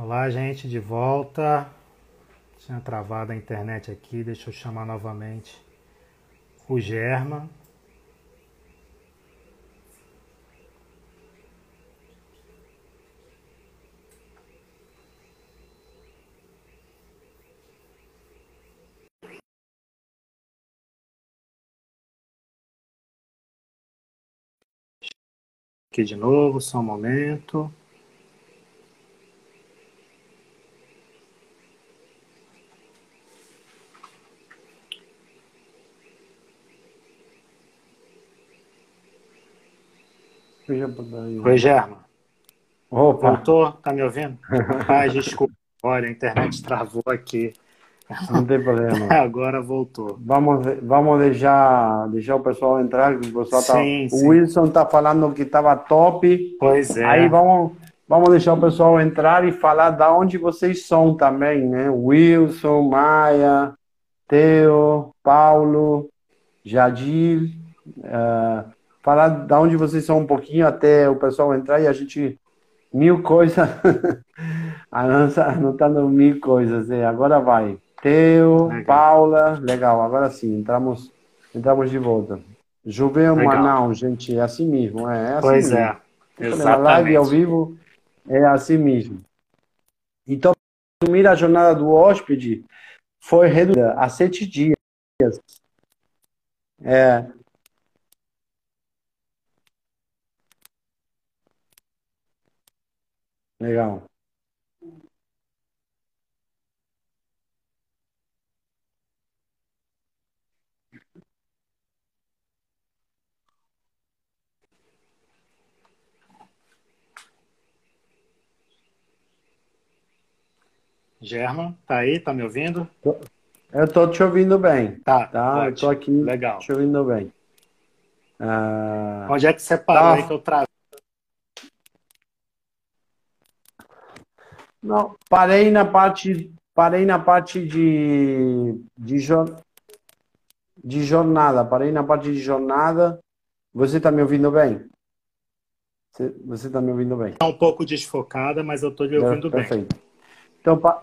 Olá, gente, de volta. Tinha travado a internet aqui, deixa eu chamar novamente o Germa. Aqui de novo, só um momento. Oi, Germa. Opa. Voltou? Tá me ouvindo? Ai, desculpa. Olha, a internet travou aqui. Não tem problema. Agora voltou. Vamos, vamos deixar, deixar o pessoal entrar. O, pessoal tá, Sim, sim. o Wilson está falando que estava top. Pois é. Aí vamos, vamos deixar o pessoal entrar e falar da onde vocês são também, né? Wilson, Maia, Theo, Paulo, Jadir. eh, falar da onde vocês são um pouquinho até o pessoal entrar e a gente. Mil coisas. a anotando mil coisas. né? Agora vai. Theo, Legal. Paula, legal. Agora sim, entramos, entramos de volta. Juveu Legal. Manão, gente, é assim mesmo. É, é assim Pois mesmo. é. Na live ao Exatamente. vivo é assim mesmo. Então, resumir a jornada do hóspede foi reduzida a sete dias. É. Legal. Germa, tá aí? Tá me ouvindo? Eu estou te ouvindo bem, Tá, tá? Eu ótimo. estou aqui Legal. te ouvindo bem. Ah, Onde é que você parou Tá. aí que eu travei? Não, parei na parte, parei na parte de, de, jor- de jornada, parei na parte de jornada. Você está me ouvindo bem? Você- está me ouvindo bem? Tá um pouco desfocada, mas eu tô lhe ouvindo bem. Perfeito. Então, pa-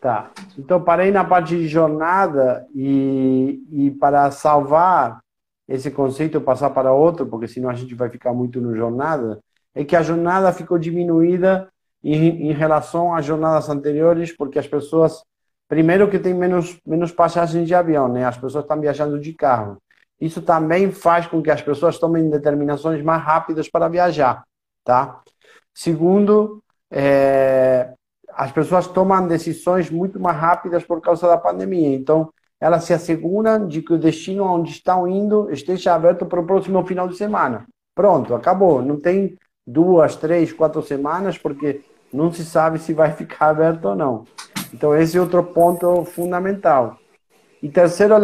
tá. Então, parei na parte de jornada e, e para salvar esse conceito, passar para outro, porque senão a gente vai ficar muito no jornada, é que a jornada ficou diminuída em, em relação às jornadas anteriores, porque as pessoas, primeiro que tem menos, menos passagens de avião, né? As pessoas estão viajando de carro. Isso também faz com que as pessoas tomem determinações mais rápidas para viajar, tá? Segundo, é, as pessoas tomam decisões muito mais rápidas por causa da pandemia. Então, elas se asseguram de que o destino onde estão indo esteja aberto para o próximo final de semana. Pronto, acabou. Não tem duas, três, quatro semanas, porque não se sabe se vai ficar aberto ou não. Então, esse é outro ponto fundamental. E terceiro,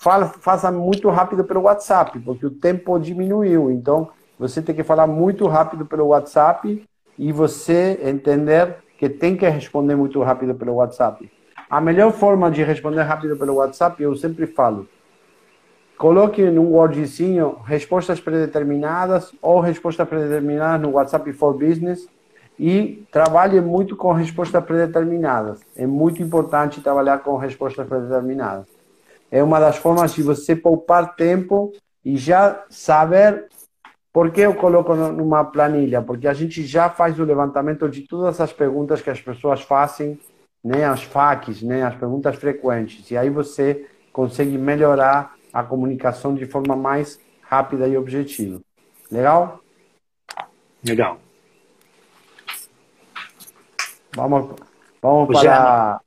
falam, façam muito rápido pelo WhatsApp, porque o tempo diminuiu. Então, você tem que falar muito rápido pelo WhatsApp e você entender que tem que responder muito rápido pelo WhatsApp. A melhor forma de responder rápido pelo WhatsApp, eu sempre falo, coloque num Wordzinho respostas predeterminadas ou respostas predeterminadas no WhatsApp for Business e trabalhe muito com respostas predeterminadas. É muito importante trabalhar com respostas predeterminadas. É uma das formas de você poupar tempo e já saber por que eu coloco numa planilha? Porque a gente já faz o levantamento de todas as perguntas que as pessoas fazem, né, as FAQs, né, as perguntas frequentes. E aí você consegue melhorar a comunicação de forma mais rápida e objetiva. Legal? Legal. Vamos, vamos Ô, para, Germa,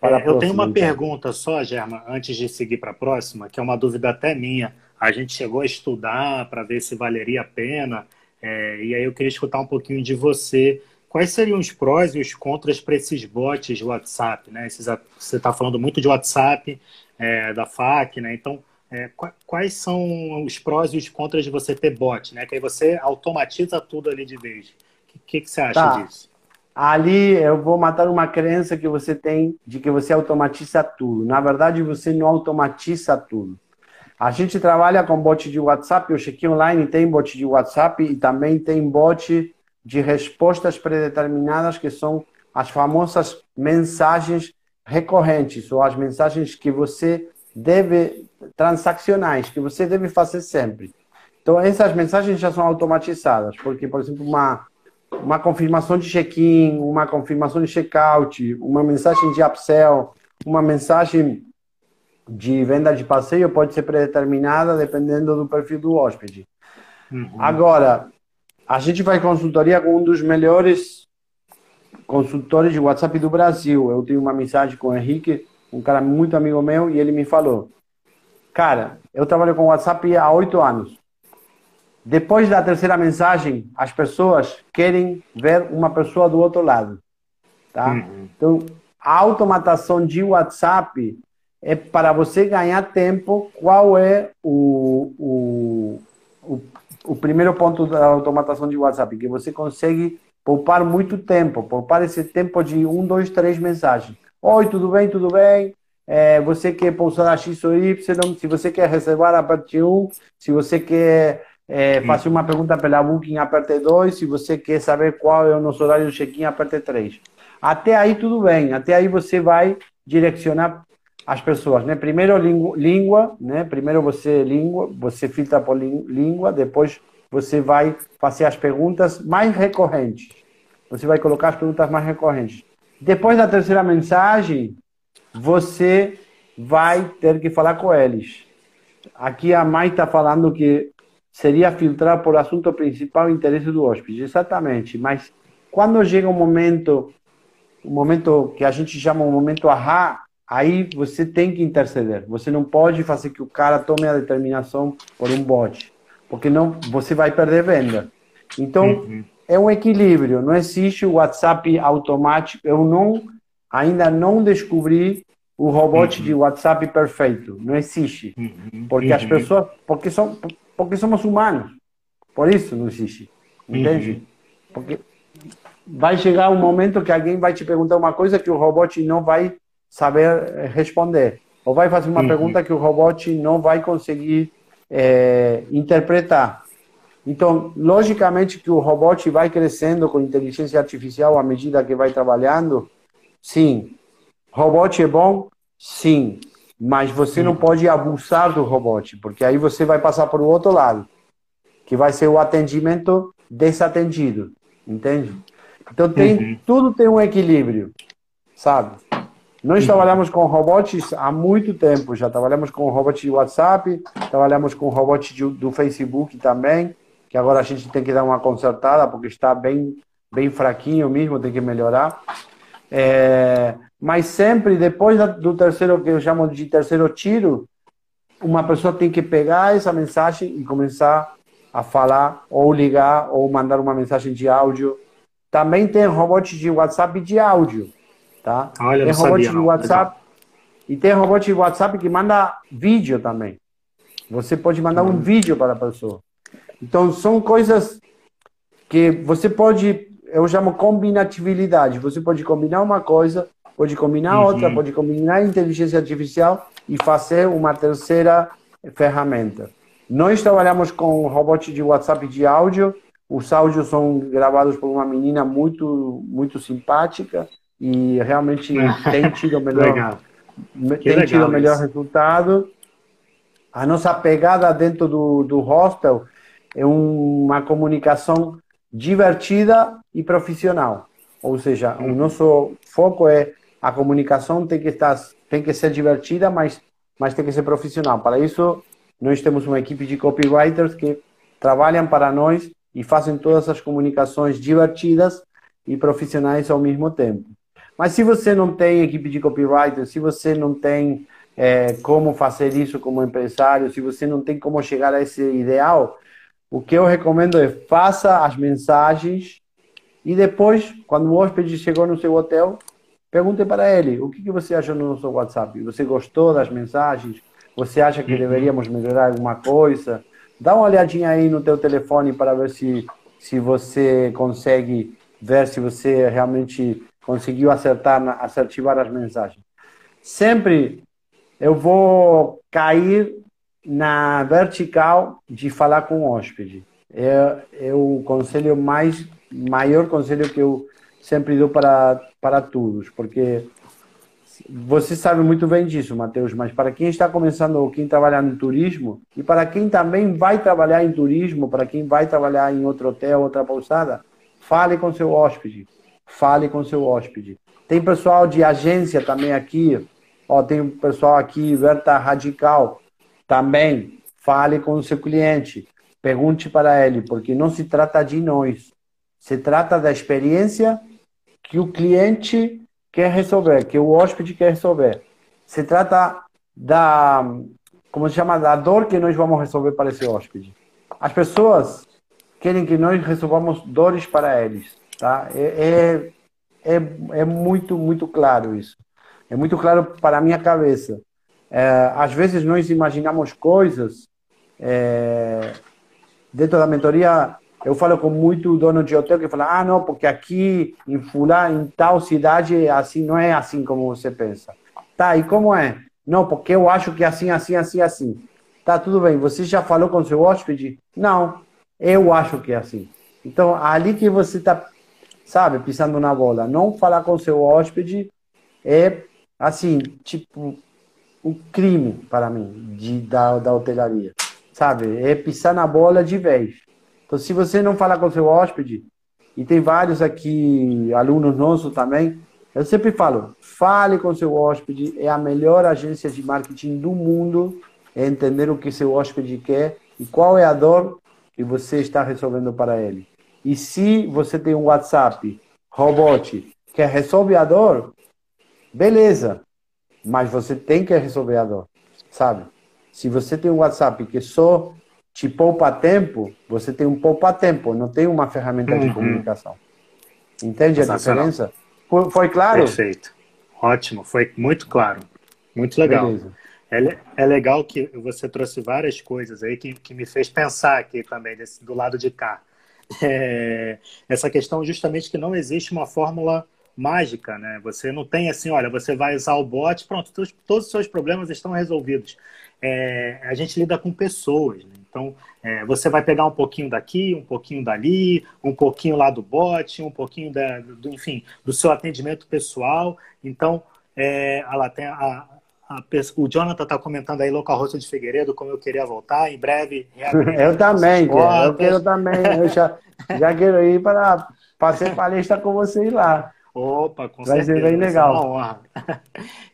para a É, eu tenho uma então. pergunta só, Germa, antes de seguir para a próxima, que é uma dúvida até minha. A gente chegou a estudar para ver se valeria a pena, é, e aí eu queria escutar um pouquinho de você. Quais seriam os prós e os contras para esses bots de WhatsApp? Né? Esses você está falando muito de WhatsApp, é, da FAQ, né? Então, é, qua- quais são os prós e os contras de você ter bot? Né? Que aí você automatiza tudo ali de vez. O que, que, que você acha Tá. disso? Ali eu vou matar uma crença que você tem de que você automatiza tudo. Na verdade, você não automatiza tudo. A gente trabalha com bot de WhatsApp, o Check-in Online tem bot de WhatsApp e também tem bot de respostas predeterminadas, que são as famosas mensagens recorrentes, ou as mensagens que você deve, transaccionais, que você deve fazer sempre. Então, essas mensagens já são automatizadas, porque, por exemplo, uma, uma confirmação de check-in, uma confirmação de check-out, uma mensagem de upsell, uma mensagem de venda de passeio pode ser predeterminada dependendo do perfil do hóspede. Uhum. Agora, a gente vai consultoria com um dos melhores consultores de WhatsApp do Brasil. Eu tenho uma mensagem com o Henrique, um cara muito amigo meu, e ele me falou: Cara, eu trabalho com WhatsApp há oito anos. Depois da terceira mensagem, as pessoas querem ver uma pessoa do outro lado. Tá? Uhum. Então, a automatação de WhatsApp é para você ganhar tempo. Qual é o, o, o, o primeiro ponto da automatação de WhatsApp? Que você consegue poupar muito tempo, poupar esse tempo de um, dois, três mensagens. Oi, tudo bem, tudo bem? É, você quer pousar a X ou Y? Se você quer reservar, aperte 1. Se você quer é, fazer uma pergunta pela Booking, aperte 2. Se você quer saber qual é o nosso horário de check-in, aperte 3. Até aí tudo bem. Até aí você vai direcionar as pessoas, né? Primeiro língua, né? Primeiro você língua, você filtra por língua, depois você vai fazer as perguntas mais recorrentes. Você vai colocar as perguntas mais recorrentes. Depois da terceira mensagem, você vai ter que falar com eles. Aqui a Mai está falando que seria filtrar por assunto principal e interesse do hóspede. Exatamente. Mas quando chega um momento, um momento que a gente chama um momento ahá, aí você tem que interceder. Você não pode fazer que o cara tome a determinação por um bot, porque não você vai perder venda. Então uhum. é um equilíbrio. Não existe o WhatsApp automático. Eu não ainda não descobri o robô uhum. de WhatsApp perfeito. Não existe, uhum. porque as uhum. pessoas, porque são, porque somos humanos. Por isso não existe, entende? Uhum. Porque vai chegar um momento que alguém vai te perguntar uma coisa que o robô não vai saber eh, responder. Ou vai fazer uma uhum. pergunta que o robô não vai conseguir é, interpretar. Então, logicamente que o robô vai crescendo com inteligência artificial à medida que vai trabalhando. Sim. Robô é bom? Sim. Mas você não pode abusar do robô, porque aí você vai passar para o outro lado, que vai ser o atendimento desatendido. Entende? Então, tem, uhum. tudo tem um equilíbrio, sabe? Nós trabalhamos com robots há muito tempo, já trabalhamos com robots de WhatsApp, trabalhamos com robots do Facebook também, que agora a gente tem que dar uma consertada, porque está bem, bem fraquinho mesmo, tem que melhorar. É, mas sempre, depois do terceiro, que eu chamo de terceiro tiro, uma pessoa tem que pegar essa mensagem e começar a falar, ou ligar, ou mandar uma mensagem de áudio. Também tem robots de WhatsApp de áudio tá? Olha, tem robô de WhatsApp e tem robô de WhatsApp que manda vídeo também. Você pode mandar um vídeo para a pessoa. Então são coisas que você pode, eu chamo combinatividade. Você pode combinar uma coisa, pode combinar uhum. outra, pode combinar inteligência artificial e fazer uma terceira ferramenta. Nós trabalhamos com robôs de WhatsApp de áudio. Os áudios são gravados por uma menina muito muito simpática e realmente tem tido o melhor, tem tido o melhor resultado. A nossa pegada dentro do, do hostel é uma comunicação divertida e profissional. Ou seja, o nosso foco é a comunicação tem que estar tem que ser divertida, mas mas tem que ser profissional. Para isso, nós temos uma equipe de copywriters que trabalham para nós e fazem todas as comunicações divertidas e profissionais ao mesmo tempo. Mas se você não tem equipe de copywriter, se você não tem é, como fazer isso como empresário, se você não tem como chegar a esse ideal, o que eu recomendo é faça as mensagens e depois, quando o hóspede chegou no seu hotel, pergunte para ele o que, que você achou no nosso WhatsApp. Você gostou das mensagens? Você acha que uhum. deveríamos melhorar alguma coisa? Dá uma olhadinha aí no teu telefone para ver se, se você consegue ver se você realmente conseguiu acertar, assertivar as mensagens. Sempre eu vou cair na vertical de falar com o hóspede. É, é o conselho mais maior conselho que eu sempre dou para, para todos, porque você sabe muito bem disso, Matheus, mas para quem está começando ou quem trabalha no turismo, e para quem também vai trabalhar em turismo, para quem vai trabalhar em outro hotel, outra pousada, fale com seu hóspede. Fale com seu hóspede. Tem pessoal de agência também aqui, ó, tem pessoal aqui, Verta Radical, também. Fale com o seu cliente. Pergunte para ele, porque não se trata de nós. Se trata da experiência que o cliente quer resolver, que o hóspede quer resolver. Se trata da, como se chama, da dor que nós vamos resolver para esse hóspede. As pessoas querem que nós resolvamos dores para eles, tá? É, é, é, é muito, muito claro isso. É muito claro para a minha cabeça. É, às vezes nós imaginamos coisas é, dentro da mentoria eu falo com muito dono de hotel que fala, ah, não, porque aqui em Fulano, em tal cidade, assim não é assim como você pensa. Tá, e como é? Não, porque eu acho que é assim, assim, assim, assim. Tá, tudo bem. Você já falou com seu hóspede? Não, eu acho que é assim. Então, ali que você está, sabe, pisando na bola. Não falar com seu hóspede é, assim, tipo, um crime para mim, de, da, da hotelaria. Sabe? É pisar na bola de vez. Então, se você não falar com o seu hóspede, e tem vários aqui, alunos nossos também, eu sempre falo, fale com seu hóspede, é a melhor agência de marketing do mundo, é entender o que seu hóspede quer e qual é a dor que você está resolvendo para ele. E se você tem um WhatsApp, robot, que resolve a dor, beleza, mas você tem que resolver a dor, sabe? Se você tem um WhatsApp que só te poupa tempo, você tem um poupa-tempo, não tem uma ferramenta uhum. de comunicação. Entende a diferença? Foi, foi, claro? Perfeito. Ótimo, foi muito claro. Muito legal. É, é legal que você trouxe várias coisas aí que, que me fez pensar aqui também, desse, do lado de cá. É, essa questão justamente que não existe uma fórmula mágica, né? Você não tem assim, olha, você vai usar o bot, pronto, todos, todos os seus problemas estão resolvidos. É, a gente lida com pessoas, né? Então, é, você vai pegar um pouquinho daqui, um pouquinho dali, um pouquinho lá do bot, um pouquinho da, do, enfim, do seu atendimento pessoal. Então, é, lá tem a, o Jonathan está comentando aí local rosto de Figueiredo, como eu queria voltar, em breve. Eu também, eu quero também. Eu já, já quero ir para fazer palestra com vocês lá. Opa, com vai certeza. Vai ser bem legal.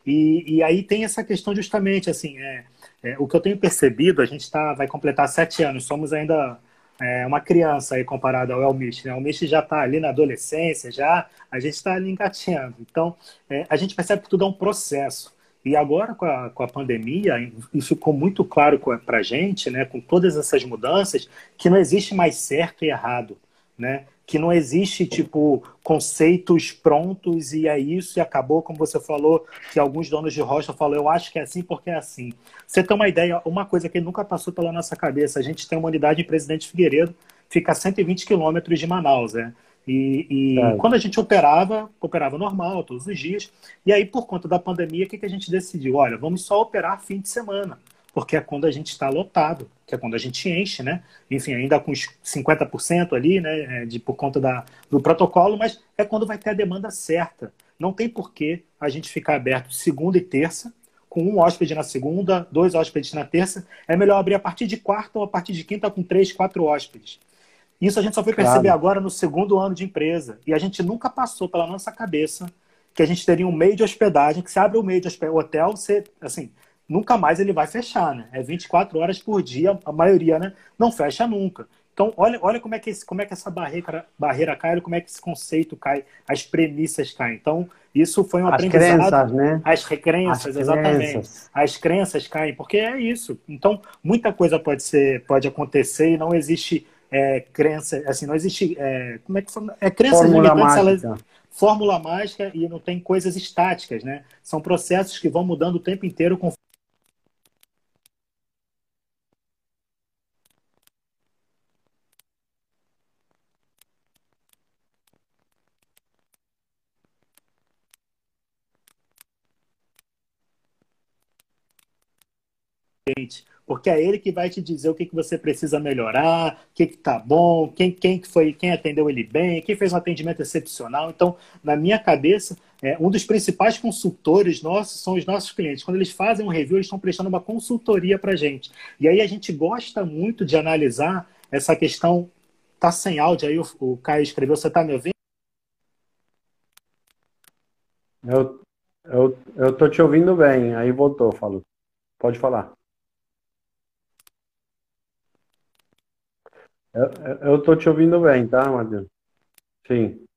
E, e aí tem essa questão justamente, assim, é, é, o que eu tenho percebido, a gente tá, vai completar sete anos, somos ainda é, uma criança aí comparado ao Elmich. Né? O Elmich já está ali na adolescência, já a gente está ali engateando. Então, é, a gente percebe que tudo é um processo. E agora, com a, com a pandemia, e ficou muito claro para a gente, né, com todas essas mudanças, que não existe mais certo e errado. Né? que não existe, tipo, conceitos prontos e é isso e acabou, como você falou, que alguns donos de rocha falaram, eu acho que é assim porque é assim. Você tem uma ideia, uma coisa que nunca passou pela nossa cabeça, a gente tem uma unidade em Presidente Figueiredo, fica a 120 quilômetros de Manaus, né? E, e é. quando a gente operava, operava normal, todos os dias. E aí, por conta da pandemia, o que, que a gente decidiu? Olha, vamos só operar fim de semana porque é quando a gente está lotado, que é quando a gente enche, né? Enfim, ainda com uns 50% ali, né? É, de, por conta da, do protocolo, mas é quando vai ter a demanda certa. Não tem porquê a gente ficar aberto segunda e terça, com um hóspede na segunda, dois hóspedes na terça. É melhor abrir a partir de quarta ou a partir de quinta com três, quatro hóspedes. Isso a gente só foi perceber claro. agora no segundo ano de empresa. E a gente nunca passou pela nossa cabeça que a gente teria um meio de hospedagem, que se abre o meio de hospedagem, o hotel, você, assim, nunca mais ele vai fechar, né? É 24 horas por dia, a maioria, né? Não fecha nunca. Então, olha, olha como, é que esse, como é que essa barreira, barreira cai, olha como é que esse conceito cai, as premissas caem. Então, isso foi um as aprendizado. Crenças, né? As crenças, exatamente. Crenças. As crenças caem, porque é isso. Então, muita coisa pode ser, pode acontecer e não existe é, crença, assim, não existe. É, como é que foi? É crença Fórmula mágica. Elas, fórmula mágica e não tem coisas estáticas, né? São processos que vão mudando o tempo inteiro com cliente, porque é ele que vai te dizer o que, que você precisa melhorar, o que está bom, quem, quem foi, quem atendeu ele bem, quem fez um atendimento excepcional. Então, na minha cabeça, é, um dos principais consultores nossos são os nossos clientes. Quando eles fazem um review, eles estão prestando uma consultoria para a gente. E aí a gente gosta muito de analisar essa questão. Tá sem áudio aí, o, o Caio escreveu, você está me ouvindo? Eu, eu, eu tô te ouvindo bem, aí voltou, falou. Pode falar. Eu, tô te ouvindo bem, tá, Matheus? Sim.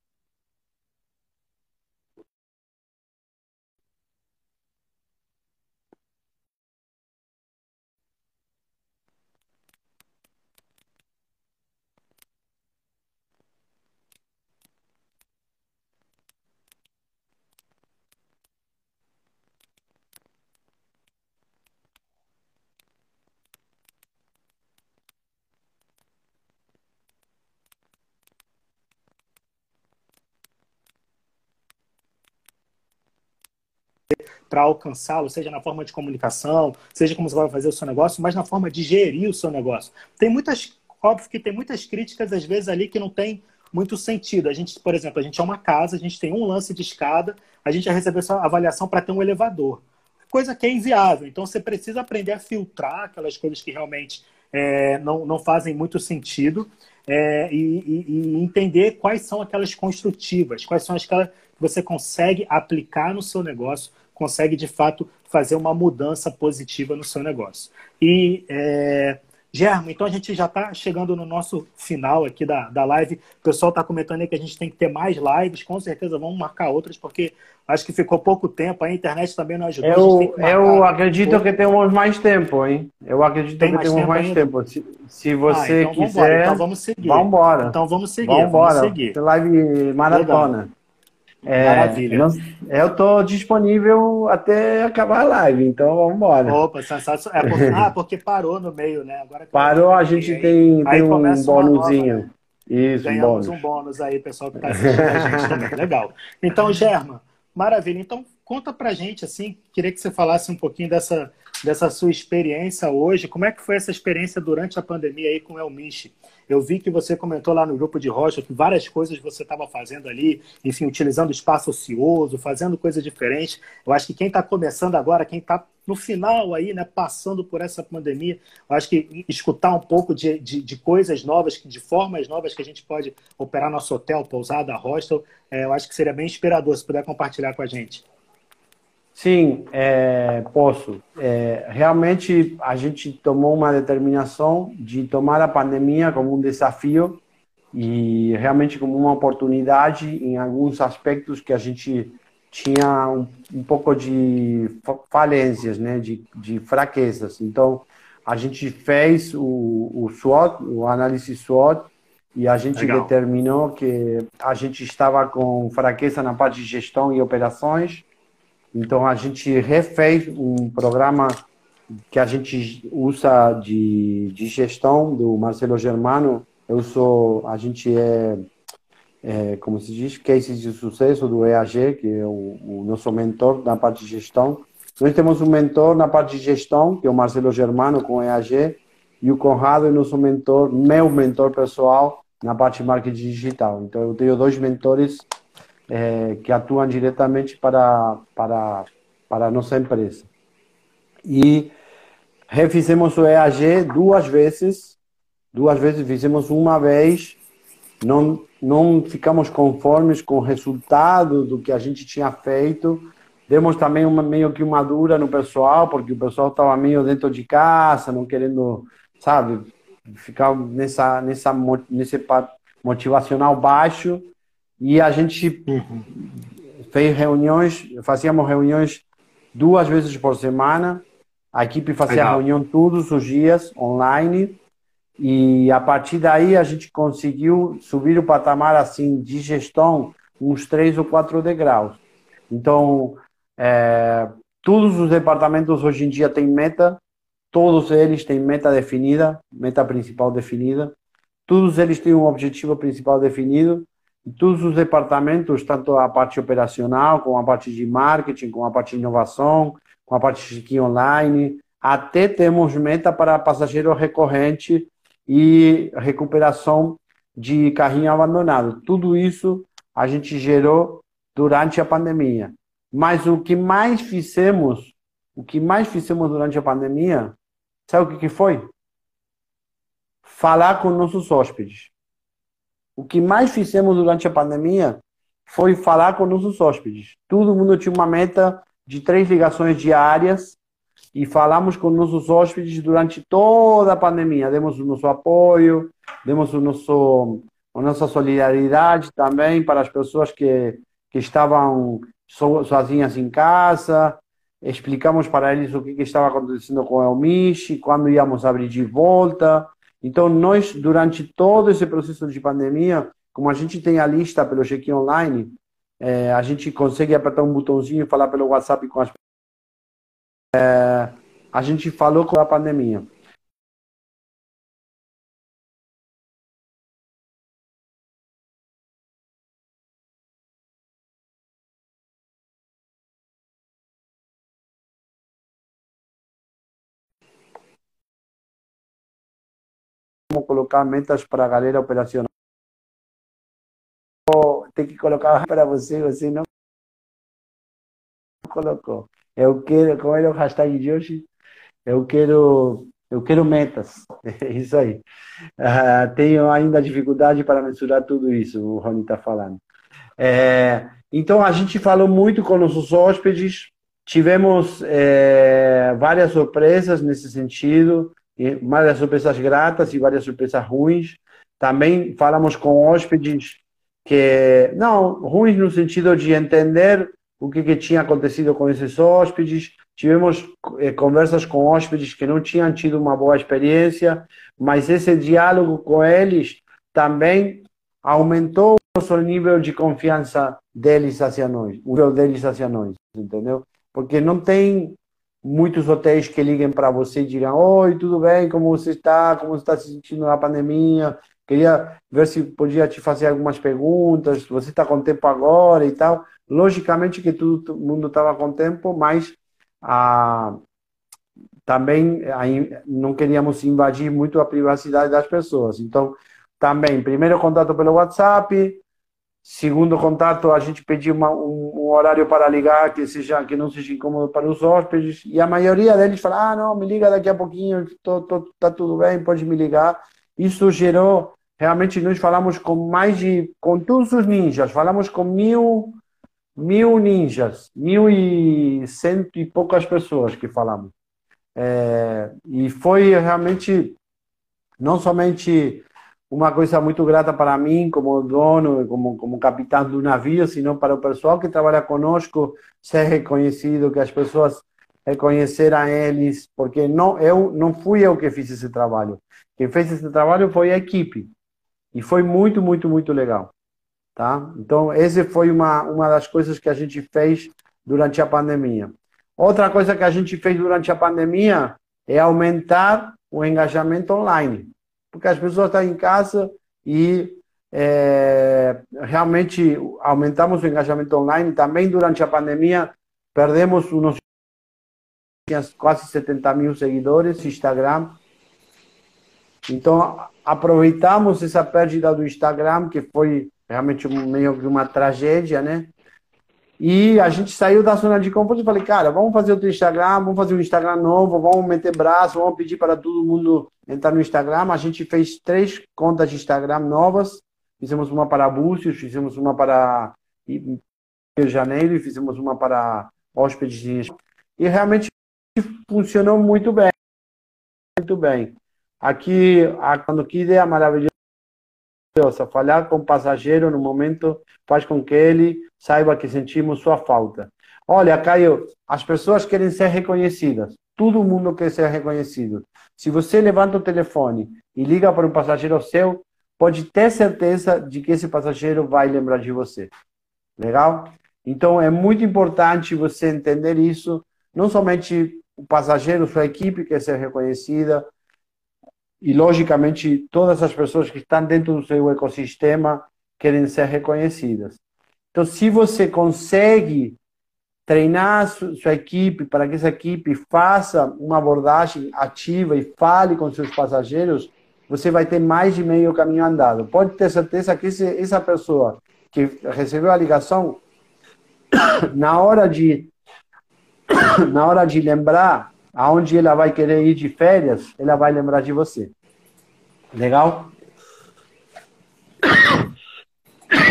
Para alcançá-lo, seja na forma de comunicação, seja como você vai fazer o seu negócio, mas na forma de gerir o seu negócio. Tem muitas, óbvio que tem muitas críticas às vezes ali que não tem muito sentido. A gente, por exemplo, a gente é uma casa, a gente tem um lance de escada, a gente já recebeu essa avaliação para ter um elevador. Coisa que é inviável. Então você precisa aprender a filtrar aquelas coisas que realmente é, não, não fazem muito sentido é, e, e, e, entender quais são aquelas construtivas, quais são aquelas que você consegue aplicar no seu negócio consegue de fato fazer uma mudança positiva no seu negócio. E é, Germo, então a gente já está chegando no nosso final aqui da, da live. O pessoal está comentando aí que a gente tem que ter mais lives, com certeza vamos marcar outras, porque acho que ficou pouco tempo, a internet também não ajudou. Eu, eu acredito que temos mais tempo, hein? Eu acredito Tem que temos tempo mais ainda? tempo. Se, se você ah, então quiser. Então vamos seguir. Vamos embora. Então vamos seguir. Vamos embora. Live maratona. Legal. É, Maravilha. Eu estou disponível até acabar a live, então vamos embora. Opa, sensacional. É porque, ah, porque parou no meio, né? Agora parou, a gente tem, tem um bônusinho. Né? Isso, Ganhamos um bônus. um bônus aí, pessoal que está assistindo a gente também. Legal. Então, Germa, maravilha. Então, conta pra gente, assim, queria que você falasse um pouquinho dessa, dessa sua experiência hoje. Como é que foi essa experiência durante a pandemia aí com o Elmiche? Eu vi que você comentou lá no grupo de rocha que várias coisas você estava fazendo ali, enfim, utilizando espaço ocioso, fazendo coisas diferentes. Eu acho que quem está começando agora, quem está no final aí, né, passando por essa pandemia, eu acho que escutar um pouco de, de, de, coisas novas, de formas novas que a gente pode operar nosso hotel, pousada, hostel, é, eu acho que seria bem inspirador se puder compartilhar com a gente. Sim, é, posso. É, realmente a gente tomou uma determinação de tomar a pandemia como um desafio e realmente como uma oportunidade em alguns aspectos que a gente tinha um, um pouco de falências, né, de, de fraquezas. Então a gente fez o, o SWOT, o análise SWOT, e a gente Legal. determinou que a gente estava com fraqueza na parte de gestão e operações então a gente refez um programa que a gente usa de, de gestão do Marcelo Germano. Eu sou, a gente é, é como se diz, case de sucesso do EAG, que é o, o nosso mentor na parte de gestão. Nós temos um mentor na parte de gestão, que é o Marcelo Germano com o EAG, e o Conrado é nosso mentor, meu mentor pessoal na parte de marketing digital. Então eu tenho dois mentores é, que atuam diretamente para, para, para a nossa empresa. E refizemos o EAG duas vezes, duas vezes fizemos uma vez, não, não ficamos conformes com o resultado do que a gente tinha feito, demos também uma, meio que uma dura no pessoal, porque o pessoal estava meio dentro de casa, não querendo, sabe, ficar nessa, nessa, nesse motivacional baixo. E a gente uhum. fez reuniões, fazíamos reuniões duas vezes por semana. A equipe fazia Legal. reunião todos os dias, online. E a partir daí a gente conseguiu subir o patamar assim de gestão uns três ou quatro degraus. Então, é, todos os departamentos hoje em dia têm meta, todos eles têm meta definida, meta principal definida, todos eles têm um objetivo principal definido todos os departamentos, tanto a parte operacional, como a parte de marketing, com a parte de inovação, com a parte de online, até temos meta para passageiro recorrente e recuperação de carrinho abandonado. Tudo isso a gente gerou durante a pandemia. Mas o que mais fizemos, o que mais fizemos durante a pandemia, sabe o que, que foi? Falar com nossos hóspedes. O que mais fizemos durante a pandemia foi falar com nossos hóspedes. Todo mundo tinha uma meta de três ligações diárias e falamos com nossos hóspedes durante toda a pandemia. Demos o nosso apoio, demos o nosso, a nossa solidariedade também para as pessoas que, que estavam so, sozinhas em casa. Explicamos para eles o que, que estava acontecendo com o Michi, quando íamos abrir de volta. Então, nós, durante todo esse processo de pandemia, como a gente tem a lista pelo check-in online, é, a gente consegue apertar um botãozinho e falar pelo WhatsApp com as é, a gente falou com a pandemia. Colocar metas para a galera operacional. Tem que colocar para você, você não colocou. Eu quero, como era o hashtag de hoje? Eu quero, eu quero metas. É isso aí. Uh, tenho ainda dificuldade para mensurar tudo isso, o Rony está falando. É, então, a gente falou muito com nossos hóspedes, tivemos é, várias surpresas nesse sentido, várias surpresas gratas e várias surpresas ruins. Também falamos com hóspedes que, não, ruins no sentido de entender o que, que tinha acontecido com esses hóspedes. Tivemos eh, conversas com hóspedes que não tinham tido uma boa experiência, mas esse diálogo com eles também aumentou o nosso nível de confiança deles hacia nós, o nível deles hacia nós, entendeu? Porque não tem muitos hotéis que liguem para você e digam: Oi, tudo bem? Como você está? Como você está se sentindo na pandemia? Queria ver se podia te fazer algumas perguntas. Você está com tempo agora e tal. Logicamente que todo mundo estava com tempo, mas ah, também não queríamos invadir muito a privacidade das pessoas. Então, também, primeiro contato pelo WhatsApp, segundo contato, a gente pediu uma, um, um, horário para ligar que seja que não seja incômodo para os hóspedes, e a maioria deles fala, ah, não, me liga daqui a pouquinho, tô, tô, tá tudo bem, pode me ligar. Isso gerou, realmente nós falamos com mais de, com todos os ninjas, falamos com mil mil ninjas, mil e cento e poucas pessoas que falamos. É, e foi realmente não somente uma coisa muito grata para mim, como dono, como, como capitão do navio, sino para o pessoal que trabalha conosco ser reconhecido, que as pessoas reconheceram eles, porque não eu não fui eu que fiz esse trabalho. Quem fez esse trabalho foi a equipe. E foi muito, muito, muito legal. Tá? Então, esse foi uma, uma das coisas que a gente fez durante a pandemia. Outra coisa que a gente fez durante a pandemia é aumentar o engajamento online, porque as pessoas estão em casa e é, realmente aumentamos o engajamento online. Também durante a pandemia perdemos uns quase 70 mil seguidores no Instagram. Então aproveitamos essa perda do Instagram que foi realmente meio que uma tragédia, né? E a gente saiu da zona de conforto e falei, cara, vamos fazer outro Instagram, vamos fazer um Instagram novo, vamos meter braço, vamos pedir para todo mundo entrar no Instagram. A gente fez três contas de Instagram novas. Fizemos uma para Búzios, fizemos uma para Rio de Janeiro e fizemos uma para hóspedes. E realmente funcionou muito bem. Muito bem. Aqui, a Quando que ideia maravilhosa Falar com o passageiro no momento faz com que ele saiba que sentimos sua falta. Olha, Caio, as pessoas querem ser reconhecidas. Todo mundo quer ser reconhecido. Se você levanta o telefone e liga para um passageiro seu, pode ter certeza de que esse passageiro vai lembrar de você. Legal? Então é muito importante você entender isso. Não somente o passageiro, sua equipe quer ser reconhecida, e, logicamente, todas as pessoas que estão dentro do seu ecossistema querem ser reconhecidas. Então, se você consegue treinar sua equipe para que essa equipe faça uma abordagem ativa e fale com seus passageiros, você vai ter mais de meio caminho andado. Pode ter certeza que esse, essa pessoa que recebeu a ligação, na hora de na hora de lembrar aonde ela vai querer ir de férias, ela vai lembrar de você. Legal?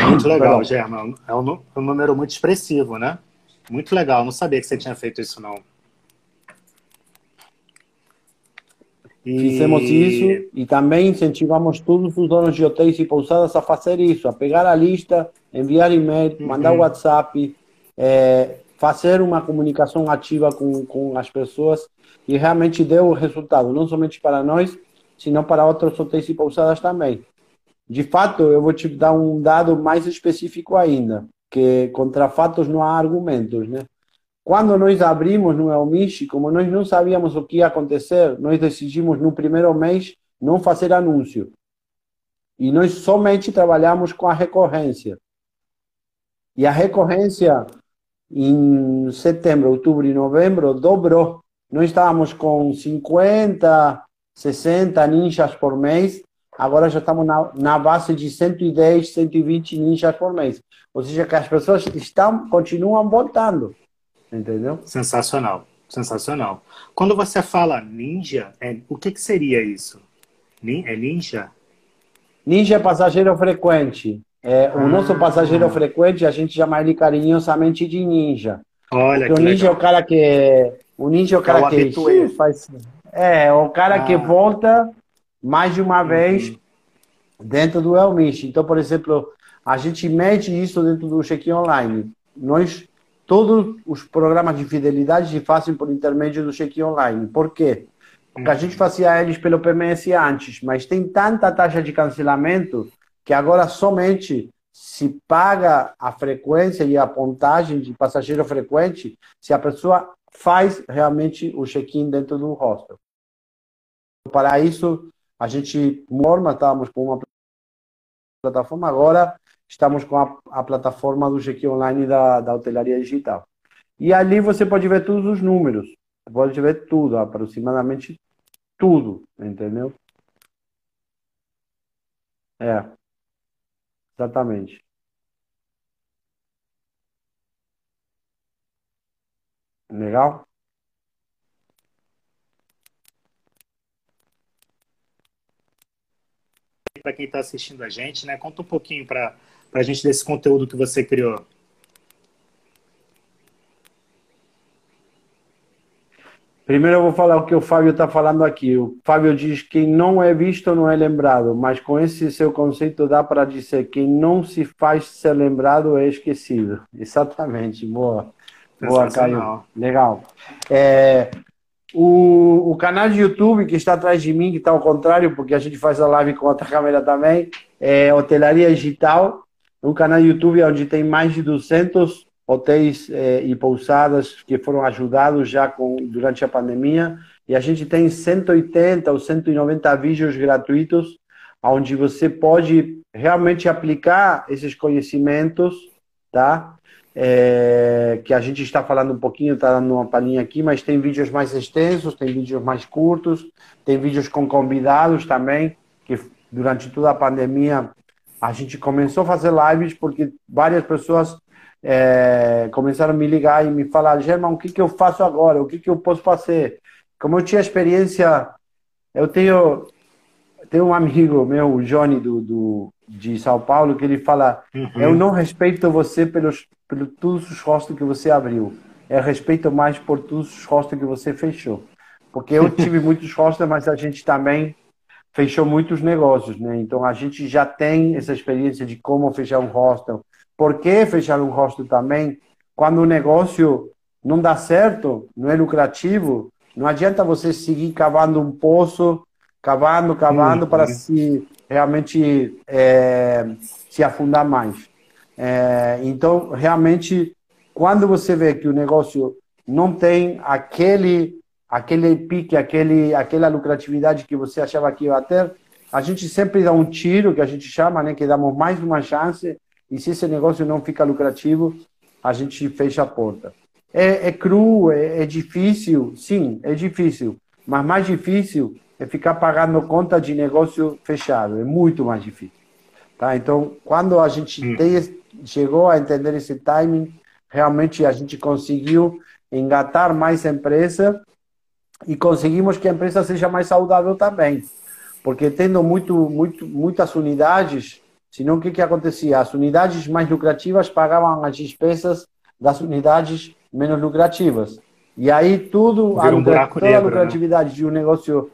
Muito legal, German. É um, um número muito expressivo, né? Muito legal. Não sabia que você tinha feito isso, não. E... Fizemos isso e também incentivamos todos os donos de hotéis e pousadas a fazer isso, a pegar a lista, enviar e-mail, uhum. mandar WhatsApp, é, fazer uma comunicação ativa com, com as pessoas e realmente deu resultado, não somente para nós, senão para outros hotéis e pousadas também. De fato, eu vou te dar um dado mais específico ainda, que contra fatos não há argumentos, né? Quando nós abrimos no Elmish, como nós não sabíamos o que ia acontecer, nós decidimos no primeiro mês não fazer anúncio. E nós somente trabalhamos com a recorrência. E a recorrência em setembro, outubro e novembro dobrou. Nós estávamos com 50, 60 ninjas por mês, agora já estamos na, na base de 110, 120 ninjas por mês. Ou seja, que as pessoas estão, continuam voltando. Entendeu? Sensacional, sensacional. Quando você fala ninja, é, o que, que seria isso? É ninja? Ninja é passageiro frequente. É, o nosso passageiro frequente, a gente chama ele carinhosamente de ninja. Olha Porque o ninja legal. é o cara que. O ninja é o cara é o que faz. É, o cara ah. que volta mais de uma uhum. vez dentro do Elmish. Então, por exemplo, a gente mede isso dentro do check-in online. Nós, todos os programas de fidelidade se fazem por intermédio do check-in online. Por quê? Porque a gente fazia eles pelo PMS antes, mas tem tanta taxa de cancelamento que agora somente se paga a frequência e a pontagem de passageiro frequente se a pessoa faz realmente o check-in dentro do hostel. Para isso, a gente, norma, estávamos com uma plataforma, agora estamos com a, a plataforma do check-in online da, da hotelaria digital. E ali você pode ver todos os números, pode ver tudo, aproximadamente tudo, entendeu? É. Exatamente. Legal? Para quem está assistindo a gente, né? Conta um pouquinho para a gente desse conteúdo que você criou. Primeiro eu vou falar o que o Fábio está falando aqui. O Fábio diz que quem não é visto não é lembrado, mas com esse seu conceito dá para dizer que quem não se faz ser lembrado é esquecido. Exatamente, boa. Boa, Caio. Legal. É, o, o canal de YouTube que está atrás de mim, que está ao contrário, porque a gente faz a live com outra câmera também, é Hotelaria Digital, um canal de YouTube onde tem mais de 200 hotéis eh, e pousadas que foram ajudados já com, durante a pandemia. E a gente tem 180 ou 190 vídeos gratuitos, onde você pode realmente aplicar esses conhecimentos, tá? É, que a gente está falando um pouquinho, está dando uma palhinha aqui, mas tem vídeos mais extensos, tem vídeos mais curtos, tem vídeos com convidados também, que durante toda a pandemia a gente começou a fazer lives porque várias pessoas é, começaram a me ligar e me falar, Germão, o que, que eu faço agora? O que, que eu posso fazer? Como eu tinha experiência, eu tenho, tenho um amigo meu, o Johnny, do, do, de São Paulo, que ele fala, uhum. eu não respeito você pelos, pelos todos os rostos que você abriu, eu respeito mais por todos os rostos que você fechou. Porque eu tive muitos rostos, mas a gente também fechou muitos negócios, né? Então a gente já tem essa experiência de como fechar um hostel, por que fechar um hostel também? Quando o negócio não dá certo, não é lucrativo, não adianta você seguir cavando um poço, cavando, cavando, para se realmente é, se afundar mais. É, então, realmente, quando você vê que o negócio não tem aquele aquele pique, aquele, aquela lucratividade que você achava que ia ter, a gente sempre dá um tiro, que a gente chama, né, que damos mais uma chance e se esse negócio não fica lucrativo, a gente fecha a porta. é, é cru, é, é difícil, sim, é difícil, mas mais difícil é ficar pagando conta de negócio fechado, é muito mais difícil. Tá? Então, quando a gente hum. tem, chegou a entender esse timing, realmente a gente conseguiu engatar mais empresa e conseguimos que a empresa seja mais saudável também. Porque tendo muito, muito, muitas unidades, senão o que, que acontecia? As unidades mais lucrativas pagavam as despesas das unidades menos lucrativas. E aí tudo, a, um toda negro, a né? lucratividade né? de um negócio